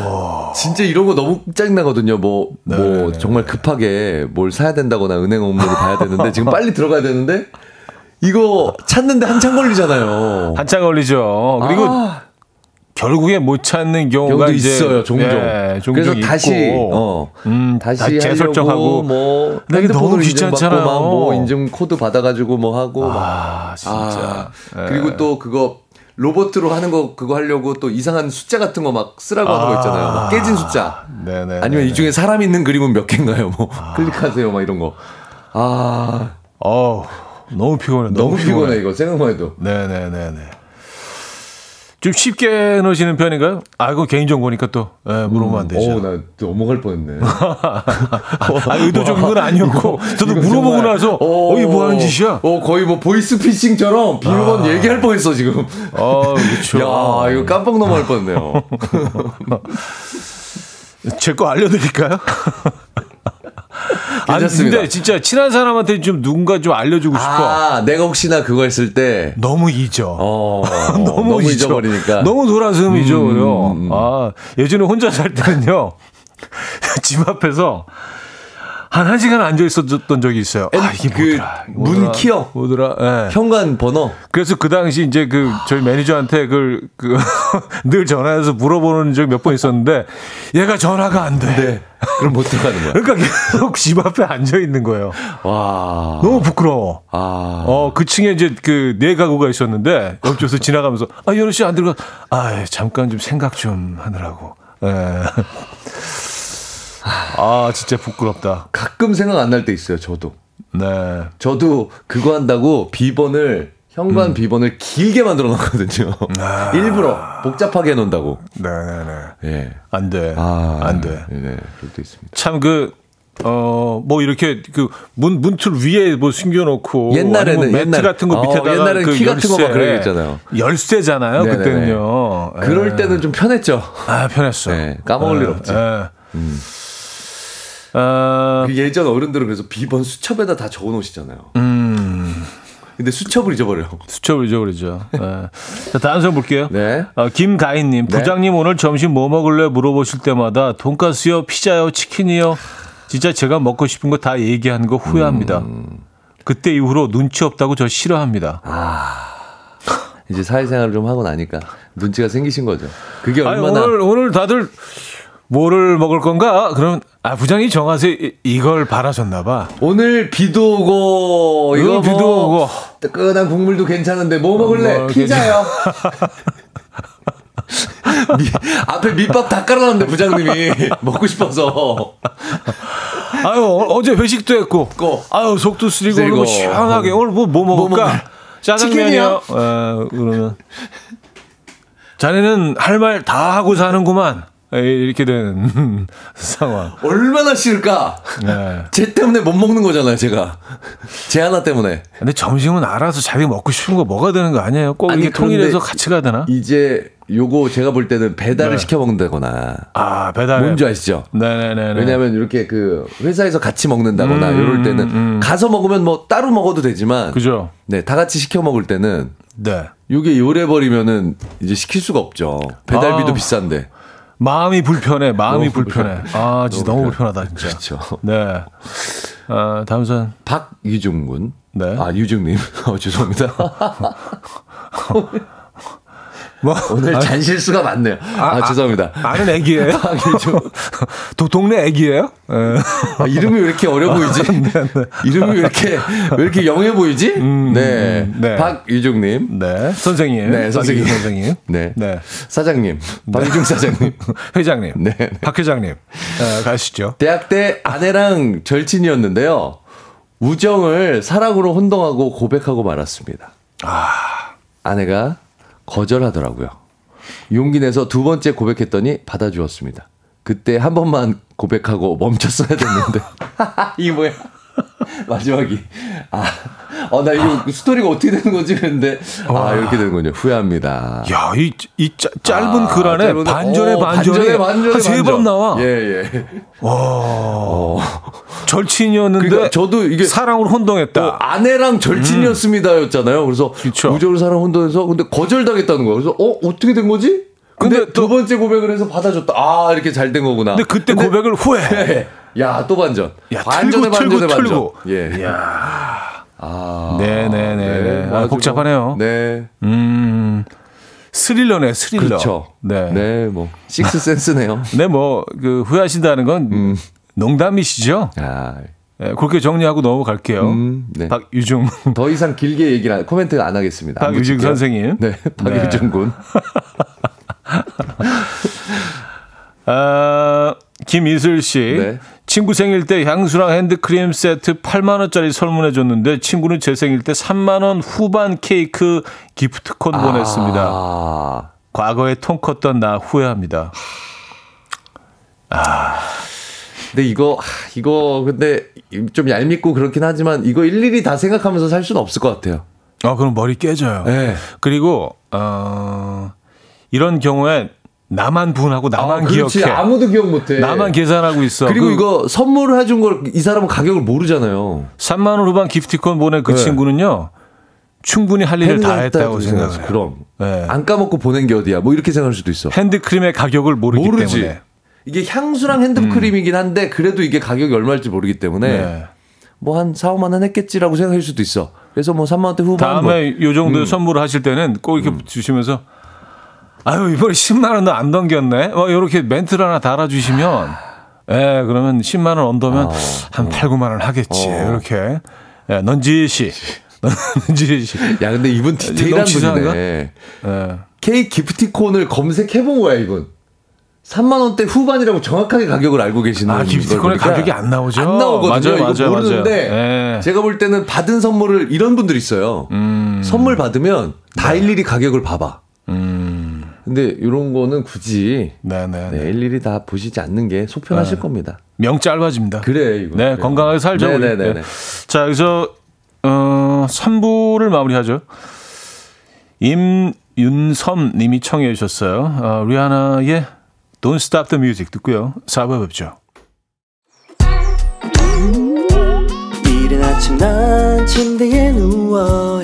진짜 이런 거 너무 짜증 나거든요. 뭐뭐 네. 정말 급하게 뭘 사야 된다거나 은행 업무를 봐야 되는데 지금 빨리 들어가야 되는데 이거 찾는데 한참 걸리잖아요. 한참 걸리죠. 그리고 아, 결국에 못 찾는 경우가 있어요, 종종. 예, 종종 그래서 있고. 다시 어 음, 다시 다시 재설정하고 뭐 근데 이게 너무 귀찮잖아요. 인증받고 막뭐 인증 코드 받아가지고 뭐 하고 막 아, 진짜. 아, 그리고 또 그거 로봇으로 하는 거 그거 하려고 또 이상한 숫자 같은 거 막 쓰라고 하는 거 있잖아요. 막 깨진 숫자. 네네. 아니면 이 중에 사람 있는 그림은 몇 개인가요? 뭐 클릭하세요, 막 이런 거. 아 어 너무 피곤해. 너무 피곤해 이거 생각만 해도. 네네네네. 좀 쉽게 넣으시는 편인가요? 아, 이거 개인정보니까 또, 예, 물어보면 안 되죠. 어, 나 넘어갈 뻔했네. 아, 의도적인 건 아니었고, 저도 이거 물어보고 정말, 나서, 어, 이게 뭐 하는 짓이야? 어, 거의 뭐 보이스피싱처럼 비밀번 얘기할 뻔했어 지금. 어, 그렇죠. 야, 이거 깜빡 넘어갈 뻔했네요. 제 거 알려드릴까요? 아니, 괜찮습니다. 근데 진짜 친한 사람한테 좀 누군가 좀 알려주고 싶어. 아, 내가 혹시나 그거 했을 때 너무 잊어. 어, 너무, 잊어. 잊어 버리니까. 너무 돌아서면 잊어. 음, 요 음, 음. 아, 예전에 혼자 살 때는요. 집 앞에서 한 1시간 앉아 있었던 적이 있어요. 아, 이게 그 뭐더라. 이게 문 뭐더라. 키어. 뭐더라. 예. 현관 번호. 그래서 그 당시 이제 그 저희 매니저한테 그걸 그 늘 전화해서 물어보는 적이 몇번 있었는데 얘가 전화가 안 돼. 네. 그럼 못 들어가는 거야. 그러니까 계속 집 앞에 앉아 있는 거예요. 와. 너무 부끄러워. 아. 어, 그 층에 이제 그 네 가구가 있었는데 옆쪽에서 지나가면서 아, 연우 씨안 들어가. 아, 잠깐 좀 생각 좀 하느라고. 예. 아, 진짜 부끄럽다. 가끔 생각 안 날 때 있어요, 저도. 네. 저도 그거 한다고 비번을 현관 음. 비번을 길게 만들어 놨거든요. 아. 일부러 복잡하게 해 놓는다고. 네, 네, 네. 예. 안 돼. 아, 안 돼. 네, 네. 그럴 때 있습니다. 참 그, 어, 뭐 이렇게 그 문, 문틀 위에 뭐 숨겨놓고. 옛날에는 매트 옛날- 같은 거 어, 밑에다가 옛날에는 그 키 같은 거막 열쇠, 그런 거 있잖아요. 열쇠잖아요. 네네네. 그때는요. 그럴 예. 때는 좀 편했죠. 아, 편했어. 네, 까먹을 일 없지. 예. 아, 그 예전 어른들은 그래서 비번 수첩에다 다 적어 놓으시잖아요. 음, 근데 수첩을 잊어버려요. 수첩을 잊어버리죠. 예. 자, 다음 선 볼게요. 네. 어, 김가인님, 네. 부장님 오늘 점심 뭐 먹을래 물어보실 때마다 돈가스요, 피자요, 치킨이요. 진짜 제가 먹고 싶은 거 다 얘기하는 거 후회합니다. 음. 그때 이후로 눈치 없다고 저 싫어합니다. 이제 사회생활을 좀 하고 나니까 눈치가 생기신 거죠. 그게 아니, 얼마나 오늘 오늘 다들 뭐를 먹을 건가? 그럼 아 부장이. 이- 이걸 바라셨나 봐. 오늘 비도 오고 이거 오늘 비도 뭐 오고. 뜨끈한 국물도 괜찮은데 뭐 먹을래? 뭐 피자요. 미, 앞에 밑밥 다 깔아놨는데 부장님이 먹고 싶어서 아유 어- 어제 회식도 했고. 고. 아유 속도 쓰리고 오늘 뭐. 시원하게 오늘 뭐뭐 먹을까? 먹을래? 짜장면이요. 어, 그러면 자네는 할 말 다 하고 사는구만. 에, 이렇게 된 상황. 얼마나 싫을까? 네. 쟤 때문에 못 먹는 거잖아요, 제가. 쟤 하나 때문에. 근데 점심은 알아서 자기 먹고 싶은 거 먹어야 되는 거 아니에요? 꼭 아니, 이게 통일해서 같이 가야 되나? 이제 요거 제가 볼 때는 배달을 네. 시켜 먹는다거나 아 배달. 뭔지 아시죠? 네네네. 왜냐하면 이렇게 그 회사에서 같이 먹는다거나 음, 이럴 때는 음. 가서 먹으면 뭐 따로 먹어도 되지만 그죠. 네, 다 같이 시켜 먹을 때는 네. 요게 요래 버리면은 이제 시킬 수가 없죠. 배달비도 아. 비싼데. 마음이 불편해. 마음이 불편해. 불편해. 아 진짜 너무, 너무 불편하다 진짜. 그렇죠. 네. 아 다음 선. 박유중 군. 네. 아, 유중님. 어, 죄송합니다. 뭐 오늘 아, 잔실수가 많네요. 아, 죄송합니다. 아 는 애기예요? 박유중. 도 동네 애기예요? 예. 아, 이름이 왜 이렇게 어려 보이지? 이름이 왜 이렇게, 왜 이렇게 영해 보이지? 네. 음, 네. 박유중님. 네. 선생님. 네, 선생님. 선생님. 네. 네. 사장님. 박유중 사장님. 회장님. 네. 박 회장님. 네, 가시죠. 대학 때 아내랑 절친이었는데요. 우정을 사랑으로 혼동하고 고백하고 말았습니다. 아내가 거절하더라고요. 용기 내서 두 번째 고백했더니 받아주었습니다. 그때 한 번만 고백하고 멈췄어야 됐는데. 이게 뭐야? 마지막이. 아, 어, 나 이거 스토리가 어떻게 되는 거지? 그랬는데, 아, 이렇게 되는군요. 후회합니다. 야, 이, 이 짜- 짧은 아, 글 안에 짧은- 반전에 어, 반전에, 반전에 한세번 반전. 나와. 예, 예. 절친이었는데 그러니까 저도 이게 사랑으로 혼동했다. 어, 아내랑 절친이었습니다였잖아요. 그래서 그쵸. 우정을 사랑 혼돈해서 근데 거절당했다는 거예요. 그래서 어 어떻게 된 거지? 근데, 근데 두 또- 번째 고백을 해서 받아줬다. 아 이렇게 잘 된 거구나. 근데 그때 고백을 후회. 야 또 반전. 야, 반전에 반전에 반전. 틀고. 예. 야. 아, 네네네. 아, 아주 복잡하네요. 네. 음. 스릴러네, 스릴러. 그렇죠. 네. 네, 뭐 식스 센스네요. 네, 뭐, 그, 후회하신다는 건 음. 농담이시죠? 아, 네, 그렇게 정리하고 넘어갈게요. 음, 네. 박유중, 더 이상 길게 얘기를 안, 코멘트 안 하겠습니다. 안 박유중 붙일게요. 선생님. 네, 박유중 군. 아, 김이슬 씨. 네. 친구 생일 때 향수랑 핸드크림 세트 8만 원짜리 선물해 줬는데 친구는 제 생일 때 3만 원 후반 케이크 기프트콘 보냈습니다. 아, 과거에 통 컸던 나 후회합니다. 근데 이거 하, 이거 근데 좀 얄밉고 그렇긴 하지만 이거 일일이 다 생각하면서 살 수는 없을 것 같아요. 아, 그럼 머리 깨져요. 네. 그리고, 어, 이런 경우에 나만 분하고 나만 아, 그렇지. 기억해. 아무도 기억 못해. 나만 계산하고 있어. 그리고 그 이거 선물을 해준 걸 이 사람은 가격을 모르잖아요. 3만 원 후반 기프티콘 보낸 그 네. 친구는요. 충분히 할 일을 다 했다고 생각해요. 그럼 네. 안 까먹고 보낸 게 어디야? 뭐 이렇게 생각할 수도 있어. 핸드크림의 가격을 모르기 모르지. 때문에. 이게 향수랑 핸드크림이긴 한데 그래도 이게 가격이 얼마일지 모르기 때문에 네. 뭐한 4, 5만 원 했겠지라고 생각할 수도 있어. 그래서 뭐 3만 원대 후반 뭐. 다음에 요 정도 의 선물을 하실 때는 꼭 이렇게 주시면서 아유 이번에 10만 원도 안 넘겼네. 뭐 이렇게 멘트를 하나 달아주시면 예 그러면 10만 원 언더면 아, 한 8, 9만 원 하겠지 어. 이렇게 예, 넌지시 넌지시 야 근데 이분 디테일한 너무 치사한가? 분이네. 예. 케이크 기프티콘을 검색해 본 거야 이분. 3만 원대 후반이라고 정확하게 가격을 알고 계시는 아, 기프티콘의 걸 보니까 가격이 안 나오죠? 안 나오거든요. 맞아요, 맞아요, 모르는데 맞아요. 예. 제가 볼 때는 받은 선물을 이런 분들 있어요. 음. 선물 받으면 다 일일이 가격을 봐봐. 음. 근데 이런 거는 굳이 네네. 네, 일일이 다 보시지 않는 게 속편하실 네. 겁니다. 명 짧아집니다. 그래 이거. 네, 그래요. 건강하게. 우리. 네네네. 네. 자, 여기서 어, 3부를 마무리하죠. 임윤섬 님이 청해 주셨어요. 어, 리아나의 Don't Stop the Music 듣고요. 4부에 뵙죠. 이른 아침 난 침대에 누워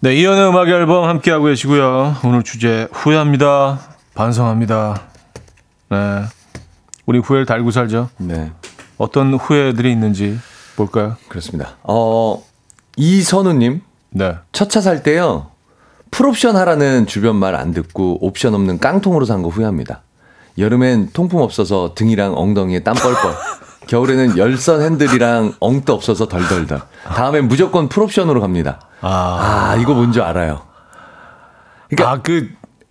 네, 이연의 음악 앨범 함께하고 계시고요. 오늘 주제 후회합니다. 반성합니다. 네. 우리 후회를 달고 살죠. 네. 어떤 후회들이 있는지 볼까요? 그렇습니다. 어 이선우님 네. 첫 차 살 때요 풀옵션 하라는 주변 말 안 듣고 옵션 없는 깡통으로 산 거 후회합니다. 여름엔 통풍 없어서 등이랑 엉덩이에 땀 뻘뻘. 겨울에는 열선 핸들이랑 엉떠 없어서 덜덜덜. 다음엔 무조건 풀옵션으로 갑니다. 아, 아 이거 뭔지 알아요. 그러니까 아, 그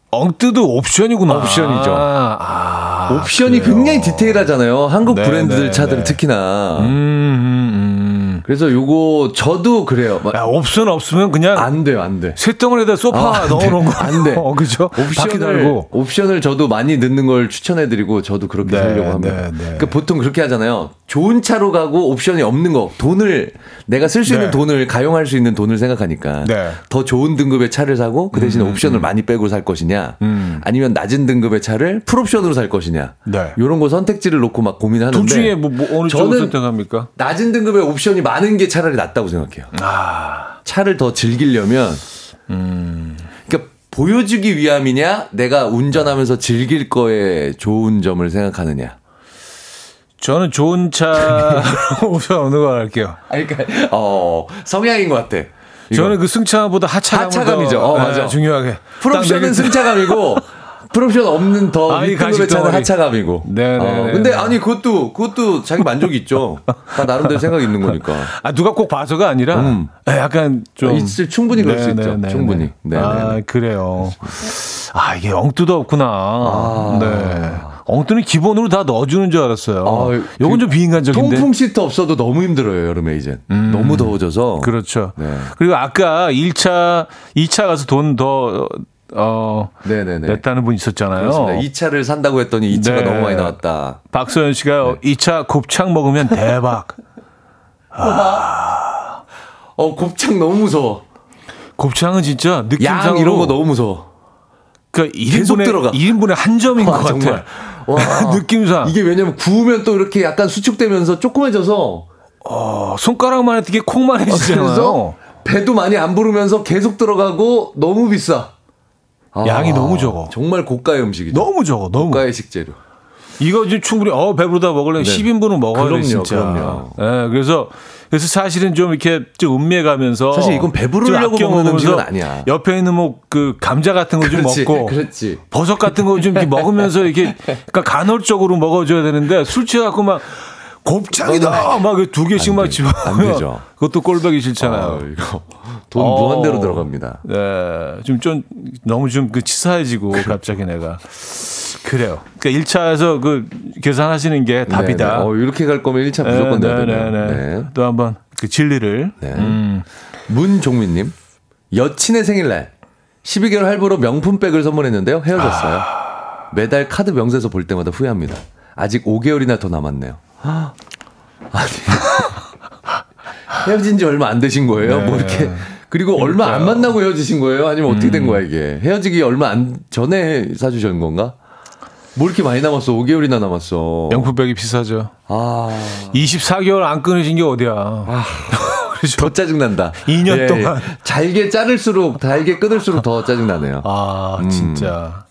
엉뜨도 옵션이구나. 옵션이죠. 아, 옵션이 그래요. 굉장히 디테일하잖아요. 한국 네, 브랜드들 네, 차들은 네. 특히나. 음, 음, 음. 그래서 요거 저도 그래요. 막 야, 옵션 없으면 그냥 안 돼요, 안 돼. 쇠덩어리에다 소파 아. 넣어놓은 거. 안 돼. 어, 그죠? 옵션을. 옵션을 저도 많이 넣는 걸 추천해드리고 저도 그렇게 네, 살려고 합니다. 네, 네. 그러니까 보통 그렇게 하잖아요. 좋은 차로 가고 옵션이 없는 거 돈을 내가 쓸 수 있는 네. 돈을 가용할 수 있는 돈을 생각하니까 네. 더 좋은 등급의 차를 사고 그 대신에 옵션을 많이 빼고 살 것이냐 음. 아니면 낮은 등급의 차를 풀옵션으로 살 것이냐 네. 이런 거 선택지를 놓고 막 고민하는데 둘 중에 뭐, 뭐 어느 쪽을 선택합니까? 낮은 등급의 옵션이 많은 게 차라리 낫다고 생각해요. 아, 차를 더 즐기려면 음. 그러니까 보여주기 위함이냐 내가 운전하면서 즐길 거에 좋은 점을 생각하느냐 저는 좋은 차 옵션 어느 거 할게요. 아 그러니까 어 성향인 것 같아 이거. 저는 그 승차보다 하차감을 하차감이죠. 더, 어, 네, 맞아. 중요하게. 풀옵션은 딱 승차감이고 풀옵션 없는 더 아, 이 가식 차는. 하차감이고 네, 네, 어, 네, 근데 네. 아니 그것도 그것도 자기 만족이 있죠 다 나름대로 생각이 있는 거니까 아 누가 꼭 봐서가 아니라 음. 네, 약간 좀 있을 충분히 그럴 수 있죠. 충분히. 네, 아. 그래요. 아 이게 엉뜨도 없구나. 아. 네. 엉뜨는 기본으로 다 넣어주는 줄 알았어요. 아, 요건 그좀 비인간적인데. 통풍 시트 없어도 너무 힘들어요 여름에 이제 너무 더워져서 그렇죠. 네. 그리고 아까 1차, 2차 가서 돈 더 어, 네네네 냈다는 분 있었잖아요. 그렇습니다. 이 차를 산다고 했더니 이 차가 네. 너무 많이 나왔다. 박소연 씨가 네. 2차 곱창 먹으면 대박. 어 곱창 너무 무서워. 곱창은 진짜 느낌상으로 양 이런 거 너무 무서워. 그러니까 계속 1인분에 들어가. 1인분에 한 점인 아, 것 같아. 와. 느낌상. 이게 왜냐면 구우면 또 이렇게 약간 수축되면서 조그매져서 어, 손가락만 해도 이게 콩만 해지잖아요. 그래서 배도 많이 안 부르면서 계속 들어가고 너무 비싸. 아, 양이 너무 적어. 정말 고가의 음식이죠. 너무 적어, 너무. 고가의 식재료. 이거 지금 충분히 어 배부르다 먹을래 네. 10인분은 먹어야 돼 그럼요, 진짜. 그럼요. 예, 그래서 그래서 사실은 좀 이렇게 좀 음미해가면서 사실 이건 배부르려고 좀 먹는 음식은 아니야. 옆에 있는 뭐 그 감자 같은 거 좀 먹고 그렇지. 버섯 같은 거 좀 먹으면서 이렇게 그러니까 간헐적으로 먹어줘야 되는데 술 취해갖고 막 곱창이다 막 두 개씩 막 집어 안 되죠. 그것도 꼴보기 아, 싫잖아요. 이거 돈 어. 무한대로 들어갑니다. 네, 좀, 좀, 너무 좀 그 치사해지고 갑자기 내가. 그래요. 그러니까 1차에서 그 계산하시는 게 답이다. 네, 네. 어, 이렇게 갈 거면 1차 무조건 네, 내야 네, 되네요. 네, 네. 또 한번 그 진리를. 네. 음. 문종민님, 여친의 생일날 12개월 할부로 명품백을 선물했는데요. 헤어졌어요. 아. 매달 카드 명세서 볼 때마다 후회합니다. 아직 5개월이나 더 남았네요. 아, 아니. 헤어진 지 얼마 안 되신 거예요? 뭐 이렇게. 그리고 얼마 안 만나고 헤어지신 거예요? 아니면 어떻게 음. 된 거야, 이게? 헤어지기 얼마 안 전에 사주신 건가? 뭐 이렇게 많이 남았어? 5개월이나 남았어. 명품백이 비싸죠. 아. 24개월 안 끊으신 게 어디야. 더 짜증난다. 2년 동안. 잘게 자를수록, 잘게 끊을수록 더 짜증나네요. 아, 진짜.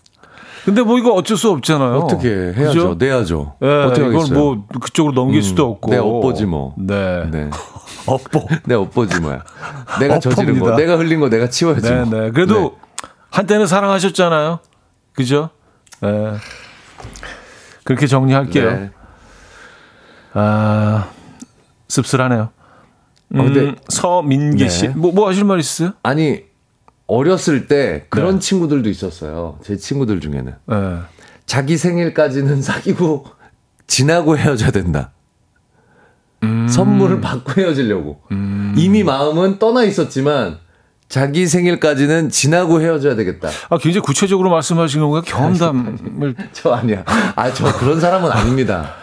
근데 뭐 이거 어쩔 수 없잖아요. 음. 어떻게 해야죠? 그죠? 내야죠. 네, 어떻게 이걸 하겠어요? 뭐 그쪽으로 넘길 수도 없고. 내 업보지 뭐. 네. 네. 업보. 내 업보지 뭐야. 내가 저지른 거, 업보입니다. 내가 흘린 거 내가 치워야지. 네, 뭐. 네. 그래도 한때는 사랑하셨잖아요. 그죠? 네. 그렇게 정리할게요. 네. 아, 씁쓸하네요. 음, 어, 근데- 서민기 네. 씨. 뭐, 뭐 하실 말 있어요? 아니 어렸을 때 그런 네. 친구들도 있었어요. 제 친구들 중에는 네. 자기 생일까지는 사귀고 지나고 헤어져야 된다. 음. 선물을 받고 헤어지려고. 이미 마음은 떠나 있었지만 자기 생일까지는 지나고 헤어져야 되겠다. 아, 굉장히 구체적으로 말씀하신 건가요? 경험담을. 저 아니야. 아, 저 그런 사람은 아닙니다.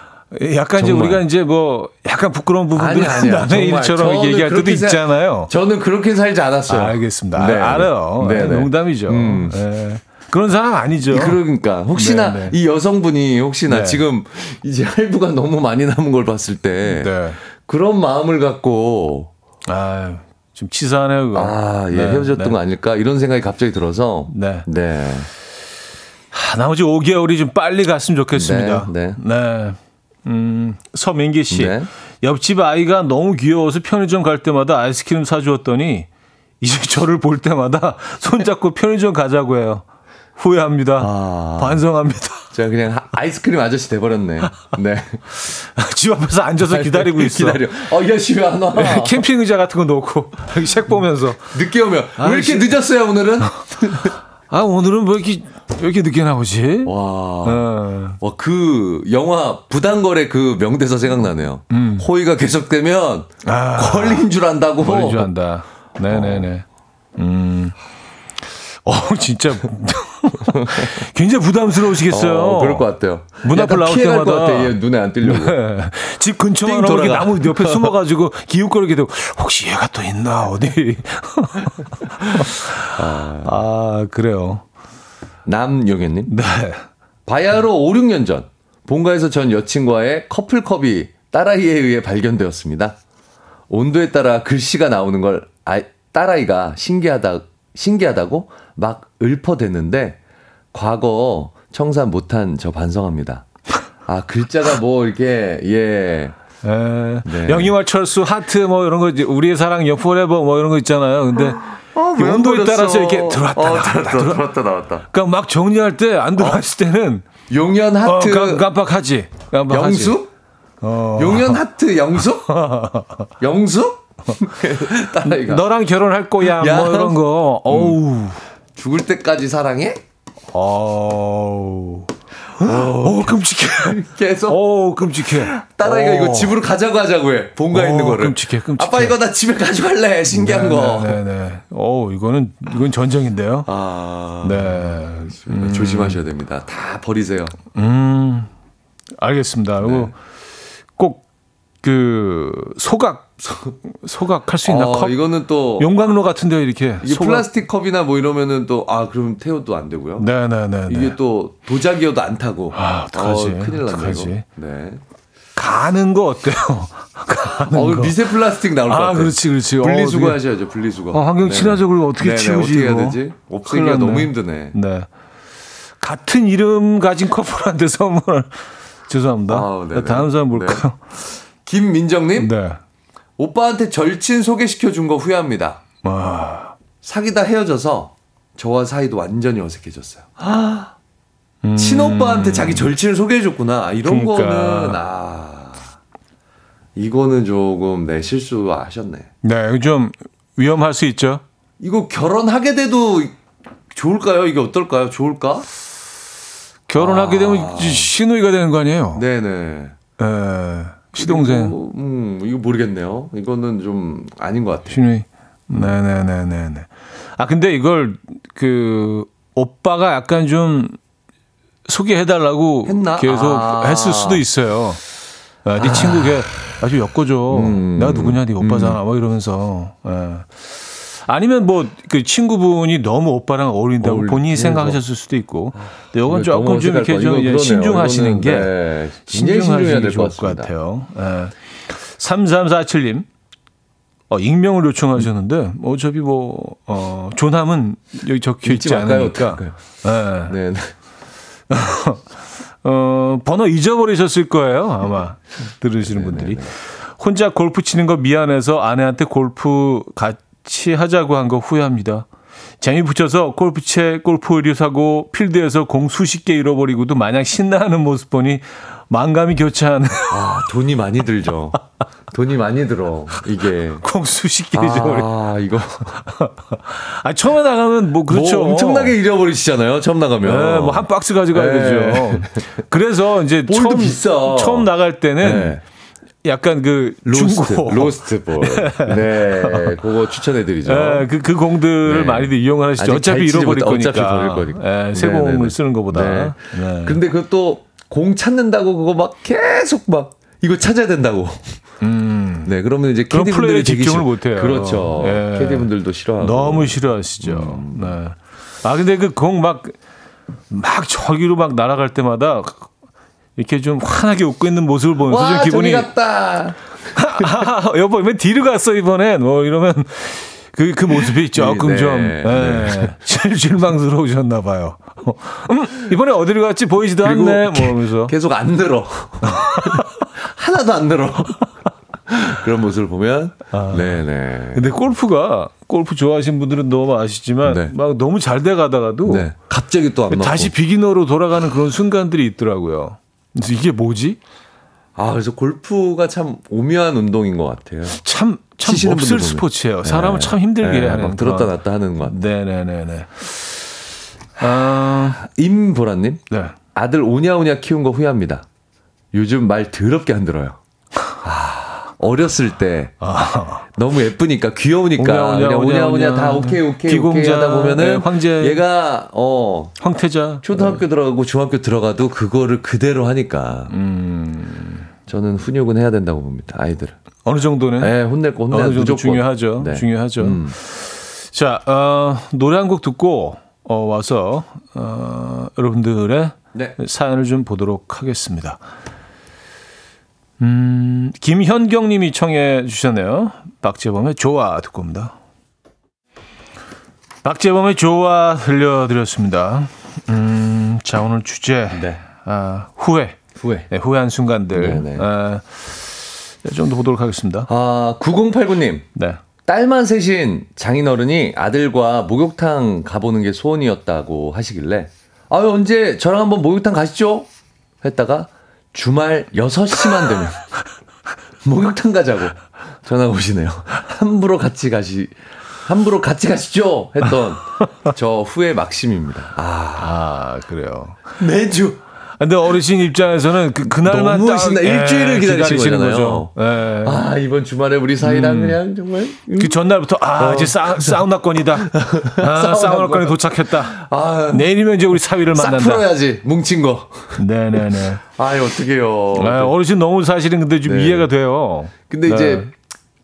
약간 이제 정말. 우리가 이제 뭐 약간 부끄러운 부분들 아니. 남의. 일처럼 얘기할 때도 있잖아요. 저는 그렇게 살지 않았어요. 알겠습니다. 네, 아, 알아요. 네, 네, 네. 농담이죠. 음. 네. 그런 사람 아니죠. 그러니까 혹시나 네, 네. 이 여성분이 혹시나 네. 지금 이제 할부가 너무 많이 남은 걸 봤을 때 네. 그런 마음을 갖고 아, 좀 치사하네요. 그거. 아, 예, 네, 헤어졌던 네. 거 아닐까 이런 생각이 갑자기 들어서 네. 네. 아, 나머지 5개월이 좀 빨리 갔으면 좋겠습니다. 네, 네. 음, 서민기 씨. 네. 옆집 아이가 너무 귀여워서 편의점 갈 때마다 아이스크림 사주었더니 이제 저를 볼 때마다 손잡고 편의점 가자고 해요. 후회합니다. 아. 반성합니다. 제가 그냥 하- 아이스크림 아저씨 돼버렸네. 네. 집 앞에서 앉아서 기다리고 있어. 기다려. 어, 이 아저씨 왜안 와? 캠핑 의자 같은 거 놓고 책 보면서 늦게 오면 왜 이렇게. 늦었어요 오늘은? 아 오늘은 뭐 이렇게 왜 이렇게 늦게 나오지? 와. 어. 와, 그 영화 부당거래 그 명대사 생각나네요. 호의가 계속되면 음. 아. 권리인 줄 안다고. 머리 좋아한다. 네네네. 음. 어 진짜 굉장히 부담스러우시겠어요. 어, 그럴 것 같아요. 문 앞을 나올 피해갈 것 때마다. 같아. 얘 눈에 안 띄려고. 네. 집 근처만 띵 이렇게. 나무 옆에 숨어가지고 기웃거리게 되고 혹시 얘가 또 있나 어디? 아 그래요. 남용현님. 네. 바야흐로 5, 6년 전 본가에서 전 여친과의 커플컵이 딸아이에 의해 발견되었습니다. 온도에 따라 글씨가 나오는 걸 아, 딸아이가 신기하다 신기하다고 막 읊어대는데 과거 청산 못한 저 반성합니다. 아 글자가 뭐 이렇게 예 에, 네. 영희와 철수 하트 뭐 이런 거 이제 우리의 사랑 여 forever 뭐 이런 거 있잖아요. 근데 이 온도에 따라서 이렇게 들어왔다 어, 나왔다 들어왔다, 들어. 들어왔다 나왔다. 그러니까 막 정리할 때 안 들어갔을 때는 용연 어, 하트 깜- 깜빡하지. 깜빡하지. 영수? 어. 용연 하트 영수? 영수? 너랑 결혼할 거야. 야. 뭐 이런 거. 어우. 죽을 때까지 사랑해? 어우. 어, 끔찍해. 계속 어, 끔찍해. 딸아이가 어. 이거 집으로 가져가자고 하자고 해. 본가에 어, 있는 거를. 끔찍해, 끔찍해. 아빠 이거 나 집에 가져갈래. 신기한 거. 네, 네, 네. 어, 이거는 이건 전쟁인데요. 아, 네. 조심하셔야 됩니다. 다 버리세요. 음. 알겠습니다. 네. 그리고 꼭 그 소각 소각할 수 있나 어, 컵? 이거는 또 용광로 같은데 이렇게 이게 소각- 플라스틱 컵이나 뭐 이러면은 또 아 그럼 태워도 안 되고요. 네네네. 이게 또 도자기여도 안 타고. 아, 어떡하지? 어, 큰일 났네? 이거. 네. 가는 거 어때요? 가는 어, 거. 미세 플라스틱 나올 것 아, 같아요. 그렇지, 그렇지. 어, 분리수거 어떻게- 하셔야죠. 분리수거. 어, 환경 네네. 친화적으로 어떻게 네네, 치우지, 어떻게 해야? 되지? 없애기가 났네. 너무 힘드네. 네. 같은 이름 가진 커플한테 선물. 죄송합니다. 네네. 다음 사람 볼까요? 김민정님, 네. 오빠한테 절친 소개시켜 준 거 후회합니다. 와. 사귀다 헤어져서 저와 사이도 완전히 어색해졌어요. 음. 친오빠한테 자기 절친을 소개해 줬구나. 이런 그러니까. 거는 아 이거는 조금 네 실수하셨네. 네, 좀 위험할 수 있죠. 이거 결혼하게 돼도 좋을까요? 이게 어떨까요? 좋을까? 결혼하게 되면 이제 시누이가 되는 거 아니에요? 아. 네네. 예. 시동생, 음 이거 모르겠네요. 이거는 좀 아닌 것 같아요. 시누이. 네네네네네. 아, 근데 이걸 그 오빠가 약간 좀 소개해달라고 했나? 계속 아. 했을 수도 있어요. 야, 네 친구 걔 아주 엮어줘. 음. 내가 누구냐, 네 오빠잖아. 뭐 이러면서. 예. 아니면 뭐 그 친구분이 너무 오빠랑 어울린다고 어울리- 본인이. 생각하셨을 수도 있고. 근데 이건 조금 좀 이렇게 거. 좀 그러네요. 신중하시는 게 네. 게될 좋을 것. 같아요. 예. 3347님. 어, 익명을 요청하셨는데 어차피 뭐 어, 조남은 여기 적혀 있지? 않으니까. 예. 네. 네. 어, 번호 잊어버리셨을 거예요. 아마 들으시는 네, 분들이. 혼자 골프 치는 거 미안해서 아내한테 골프 같이 하자고 한 거 후회합니다. 재미 붙여서 골프채, 골프 의류 사고 필드에서 공 수십 개 잃어버리고도 마냥 신나하는 모습 보니 만감이 교차하는 아 돈이 많이 들죠. 돈이 많이 들어 이게. 공 수십 개 잃어버리. 아 이거 아 처음에 나가면 뭐 그렇죠. 뭐 엄청나게 잃어버리시잖아요. 처음 나가면. 네, 뭐 한 박스 가져가야 네. 되죠. 그래서 이제 처음 비싸. 처음 나갈 때는 네. 약간 그 lost, 중고 lost ball. 네, 그거 추천해드리죠. 예, 그, 그 공들을 네. 많이들 이용을 하시죠. 아직 어차피 잃어버릴 못- 거니까. 어차피 버릴 거니까. 예, 새 네, 공을 네, 네. 쓰는 것보다. 네. 네. 근데 그것도 공 찾는다고 그거 막 계속 막 이거 찾아야 된다고. 음, 네, 그러면 이제 캐디 분들이 집중을 싫- 못 해요. 그렇죠. 예. 캐디 분들도 싫어하고. 너무 싫어하시죠. 음. 네. 아, 근데 그 공 막, 막 저기로 막 날아갈 때마다 이렇게 좀 환하게 웃고 있는 모습을 보면서 와, 좀 기분이. 갔다. 아, 여보, 왜 뒤로 갔어, 이번엔? 뭐 이러면 그, 그 모습이 조금 네, 좀, 네. 예, 실- 실망스러우셨나 봐요. 어, 음, 이번에 어디로 갔지? 보이지도 않네. 뭐 하면서. 계속 안 늘어. 하나도 안 늘어. 그런 모습을 보면 아. 네네. 근데 골프가 골프 좋아하시는 분들은 너무 아시지만 네. 막 너무 잘 돼 가다가도 네. 갑자기 또안 맞고. 다시 비기너로 돌아가는 그런 순간들이 있더라고요. 그래서 이게 뭐지? 아 그래서 골프가 참 오묘한 운동인 것 같아요. 참, 참 몹쓸. 스포츠예요. 사람을 네. 참 힘들게 네, 하는. 막 들었다 놨다 하는 것 같아요. 네네네네. 아, 임보라님 네. 아들 오냐오냐 키운 거 후회합니다. 요즘 말 더럽게 안 들어요. 아, 어렸을 때 너무 예쁘니까 귀여우니까 아. 오냐, 오냐, 오냐, 오냐. 다 오케이 오케이 오케이 기공자, 하다 보면은 네, 황제. 얘가 어 황태자. 초등학교 들어가고 중학교 들어가도 그거를 그대로 하니까 음, 저는 훈육은 해야 된다고 봅니다 아이들은. 어느 정도는 네, 혼낼 거 혼내 어느 정도 중요하죠. 네. 중요하죠. 음. 자, 어, 노래 한 곡 듣고 어, 와서 어, 여러분들의 네. 사연을 좀 보도록 하겠습니다. 음, 김현경 님이 청해 주셨네요. 박재범의 좋아 듣고 옵니다. 박재범의 좋아 들려드렸습니다. 음, 자, 오늘 주제. 네. 아, 후회. 후회. 네, 후회한 순간들. 네네. 아, 좀더 보도록 하겠습니다. 아 9089님 네. 딸만 셋인 장인어른이 아들과 목욕탕 가보는 게 소원이었다고 하시길래 아유 언제 저랑 한번 목욕탕 가시죠 했다가 주말 6시만 되면 목욕탕 가자고 전화가 오시네요. 함부로 같이 가시 함부로 같이 가시죠 했던 저 후회 막심입니다. 아. 아, 그래요. 매주 근데 어르신 입장에서는 그, 그날만 너무 딱, 신나 예, 일주일을 기다리시는. 거죠. 예. 아 이번 주말에 우리 사이랑 그냥 정말 음. 그 전날부터 아 이제 사, 사우나권이다. 아, 사우나권에 도착했다. 아, 내일이면 이제 우리 사위를 싹 만난다. 풀어야지 뭉친 거. 네네네. 아이 어떡해요. 아, 어르신 너무 사실은 근데 좀 네. 이해가 돼요. 근데 네. 이제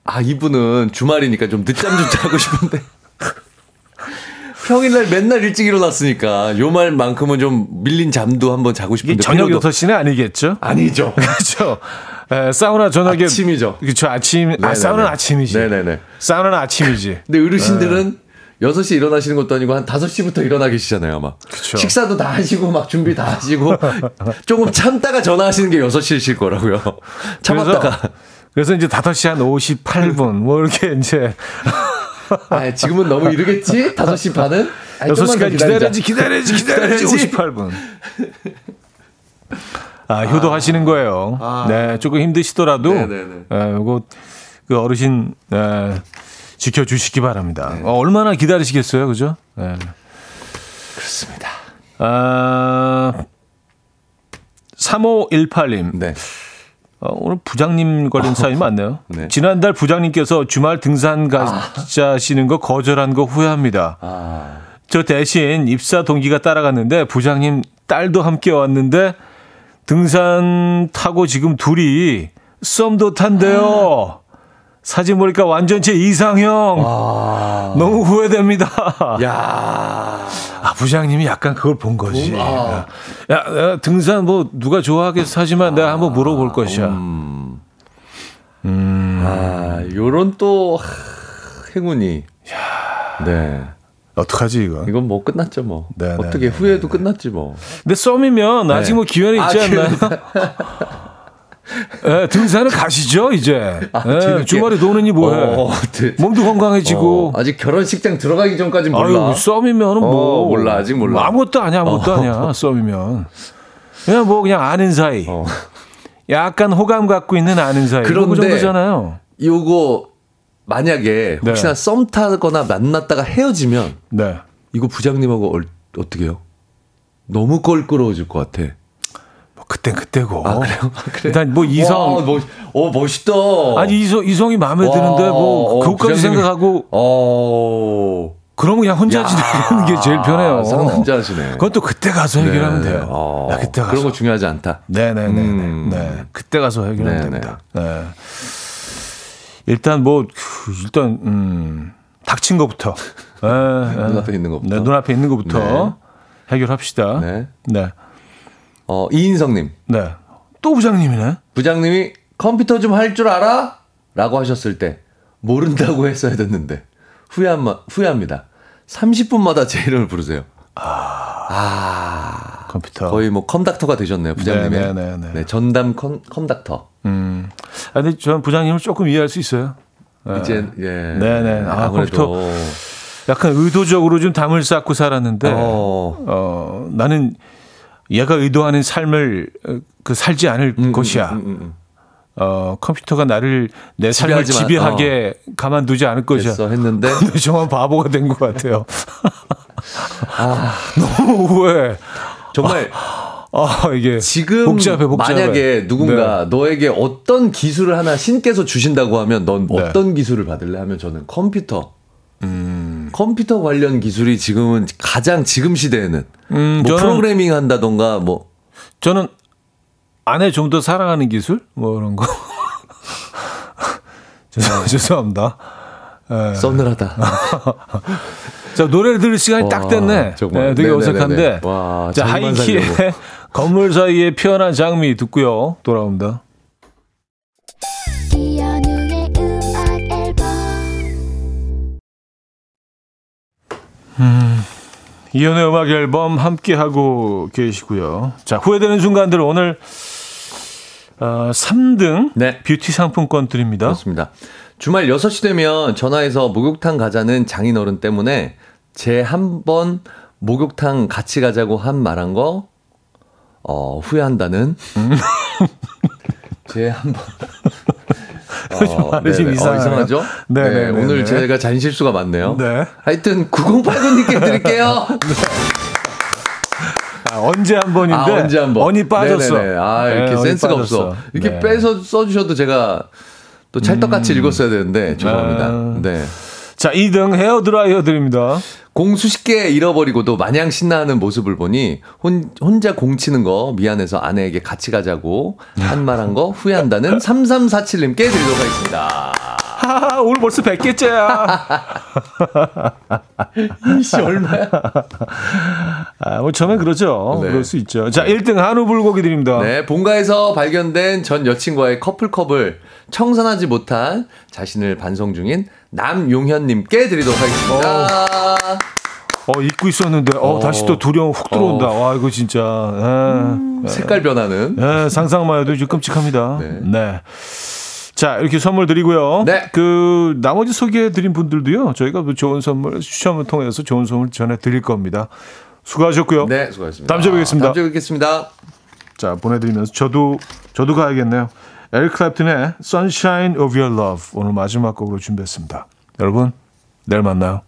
아, 이분은 주말이니까 좀 늦잠 좀 자고 싶은데. 평일날 맨날 일찍 일어났으니까 요 말만큼은 좀 밀린 잠도 한번 자고 싶은데. 저녁 피로도- 6시는 아니겠죠? 아니죠. 그렇죠. 에, 사우나 저녁에 아침이죠. 그렇죠. 아침. 아, 네네네. 사우나는 아침이지. 네네네. 사우나는 아침이지. 근데 어르신들은 6시 일어나시는 것도 아니고 한 5시부터 일어나 계시잖아요, 아마. 그쵸. 식사도 다 하시고 막 준비 다 하시고 조금 참다가 전화하시는 게 6시이실 거라고요. 참았다가. 그래서, 그래서 이제 5시 한 58분 뭐 이렇게 이제 아, 지금은 너무 이르겠지? 5시 반은? 아이, 좀만 더 6시까지 기다리자. 기다려야지, 기다려야지, 기다려야지. 기다려야지. 58분. 아, 효도하시는 거예요. 아. 네, 조금 힘드시더라도, 네네네. 예, 요거, 그 어르신, 예, 지켜주시기 바랍니다. 네. 어, 얼마나 기다리시겠어요, 그죠? 예. 그렇습니다. 아, 3518님. 네. 어, 오늘 부장님 관련 사연이 많네요. 네. 지난달 부장님께서 주말 등산 가자시는 거 거절한 거 후회합니다. 아. 저 대신 입사 동기가 따라갔는데 부장님 딸도 함께 왔는데 등산 타고 지금 둘이 썸도 탄대요. 사진 보니까 완전 제 이상형. 아. 너무 후회됩니다. 야. 아, 부장님이 약간 그걸 본 거지. 아. 야, 야, 등산 뭐 누가 좋아하겠어 하지만 내가 한번 물어볼 것이야. 음. 아, 요런 또 하, 행운이. 네. 어떡하지 이거? 이건 뭐 끝났죠, 뭐. 네, 네, 어떻게 네, 후회도 끝났지, 뭐. 근데 썸이면 아직 네. 뭐 기회는 있지 아, 않나요? 예, 등산을 가시죠 이제. 아, 예, 뒤늦게. 주말에 노느니 뭐해? 어, 네. 몸도 건강해지고. 어, 아직 결혼식장 들어가기 전까지 몰라. 아유, 썸이면은 뭐 어, 몰라, 아직 몰라. 뭐 아무것도 아니야, 아무것도 어. 아니야. 썸이면 그냥 뭐 그냥 아는 사이. 어. 약간 호감 갖고 있는 아는 사이. 그 그런데 정도잖아요. 요거 만약에 혹시나 네. 썸 타거나 만났다가 헤어지면 네. 이거 부장님하고 얼, 어떻게 해요? 너무 껄끄러워질 것 같아. 뭐 그땐 그때고. 아, 그래요? 아, 그래? 일단 뭐 이성 와, 멋, 어, 멋있다. 아니 이성 이성이 마음에 와, 드는데 뭐 어, 그것까지 부장님이- 생각하고 어. 그러면 그냥 혼자 야, 지내는 게 제일 편해요. 상남자시네. 또 그때 가서 해결하면 네. 돼요. 어, 야, 그때 가서. 그런 거 중요하지 않다. 네네네. 음. 네. 그때 가서 해결하면 네네. 됩니다. 네. 일단 뭐 그, 일단 음, 닥친 것부터 네, 네. 눈앞에 있는 것부터. 네, 눈앞에 있는 것부터 해결합시다. 네. 네. 어, 이인성님. 네. 또 부장님이네. 부장님이 컴퓨터 좀 할 줄 알아? 라고 하셨을 때 모른다고 했어야 됐는데 후회한, 후회합니다. 30분마다 제 이름을 부르세요. 아, 컴퓨터. 거의 뭐 컴닥터가 되셨네요, 부장님이. 네, 네, 네, 네. 전담 컴, 컴닥터. 음. 아, 근데 저는 부장님을 조금 이해할 수 있어요. 이제 예. 네네. 아, 아무래도 약간 의도적으로 좀 담을 쌓고 살았는데 어, 어. 나는 얘가 의도하는 삶을 어, 그 살지 않을 음, 것이야. 음, 음, 음. 어, 컴퓨터가 나를 내 삶을 지배하게 가만두지 않을 것이야. 됐어 했는데 정말 바보가 된 것 같아요. 아, 너무 후회. 정말 아, 이게 지금 복잡해, 복잡해. 만약에 누군가 너에게 어떤 기술을 하나 신께서 주신다고 하면 넌 네. 어떤 기술을 받을래 하면 저는 컴퓨터. 컴퓨터 관련 기술이 지금은 가장 지금 시대에는 음, 뭐 프로그래밍 한다던가 뭐 저는 아내 좀 더 사랑하는 기술 뭐 그런 거. 죄송, 죄송합니다. 예. 서늘하다. 자 노래를 들을 시간이 딱 와, 됐네. 정말. 네, 되게 네네네네. 어색한데. 와, 자 하이키의. 건물 사이에 피어난 장미 듣고요. 돌아옵니다. 이연의 음악 앨범 함께 하고 계시고요. 자 후회되는 순간들 오늘 어, 3등 네. 뷰티 상품권 드립니다. 그렇습니다. 주말 6시 되면 전화해서 목욕탕 가자는 장인어른 때문에 제 한 번 목욕탕 같이 가자고 한 말한 거 어, 후회한다는 제한 번. 어, 말이 좀 네네. 이상하네요. 어, 이상하죠? 네, 네, 네, 오늘 네. 제가 잔실수가 많네요. 네. 하여튼 9089님께 드릴게요. 아, 언제 한 번인데 아, 언제 한 번. 언이 빠졌어. 네네네. 아, 이렇게 네, 언이 센스가 빠졌어. 없어. 이렇게 네. 음. 빼서 써주셔도 제가 또 찰떡같이 읽었어야 되는데, 죄송합니다. 네. 자 2등 헤어 드라이어 드립니다. 공 수십 개 잃어버리고도 마냥 신나하는 모습을 보니 혼, 혼자 공 치는 거 미안해서 아내에게 같이 가자고 한 말 한 거 후회한다는 3347님께 드리도록 하겠습니다. 오늘 벌써 100개째야. 씨 얼마야? 아, 뭐 처음엔 그러죠. 네. 그럴 수 있죠. 자, 1등 한우 불고기 드립니다. 네, 본가에서 발견된 전 여친과의 커플컵을 청산하지 못한 자신을 반성 중인 남용현님께 드리도록 하겠습니다. 어, 잊고 있었는데, 어, 어. 다시 또 두려움 훅 들어온다. 어. 와, 이거 진짜. 예. 색깔 변하는. 예, 상상만 해도 좀 끔찍합니다. 네. 네. 자, 이렇게 선물 드리고요. 네. 그, 나머지 소개해 드린 분들도요, 저희가 그 좋은 선물, 추첨을 통해서 좋은 선물 전해 드릴 겁니다. 수고하셨고요. 네, 수고하셨습니다. 다음 주에 뵙겠습니다. 다음 주에 뵙겠습니다. 자, 보내드리면서 저도, 저도 가야겠네요. 에릭 클랩튼의 Sunshine of Your Love 오늘 마지막 곡으로 준비했습니다. 여러분, 내일 만나요.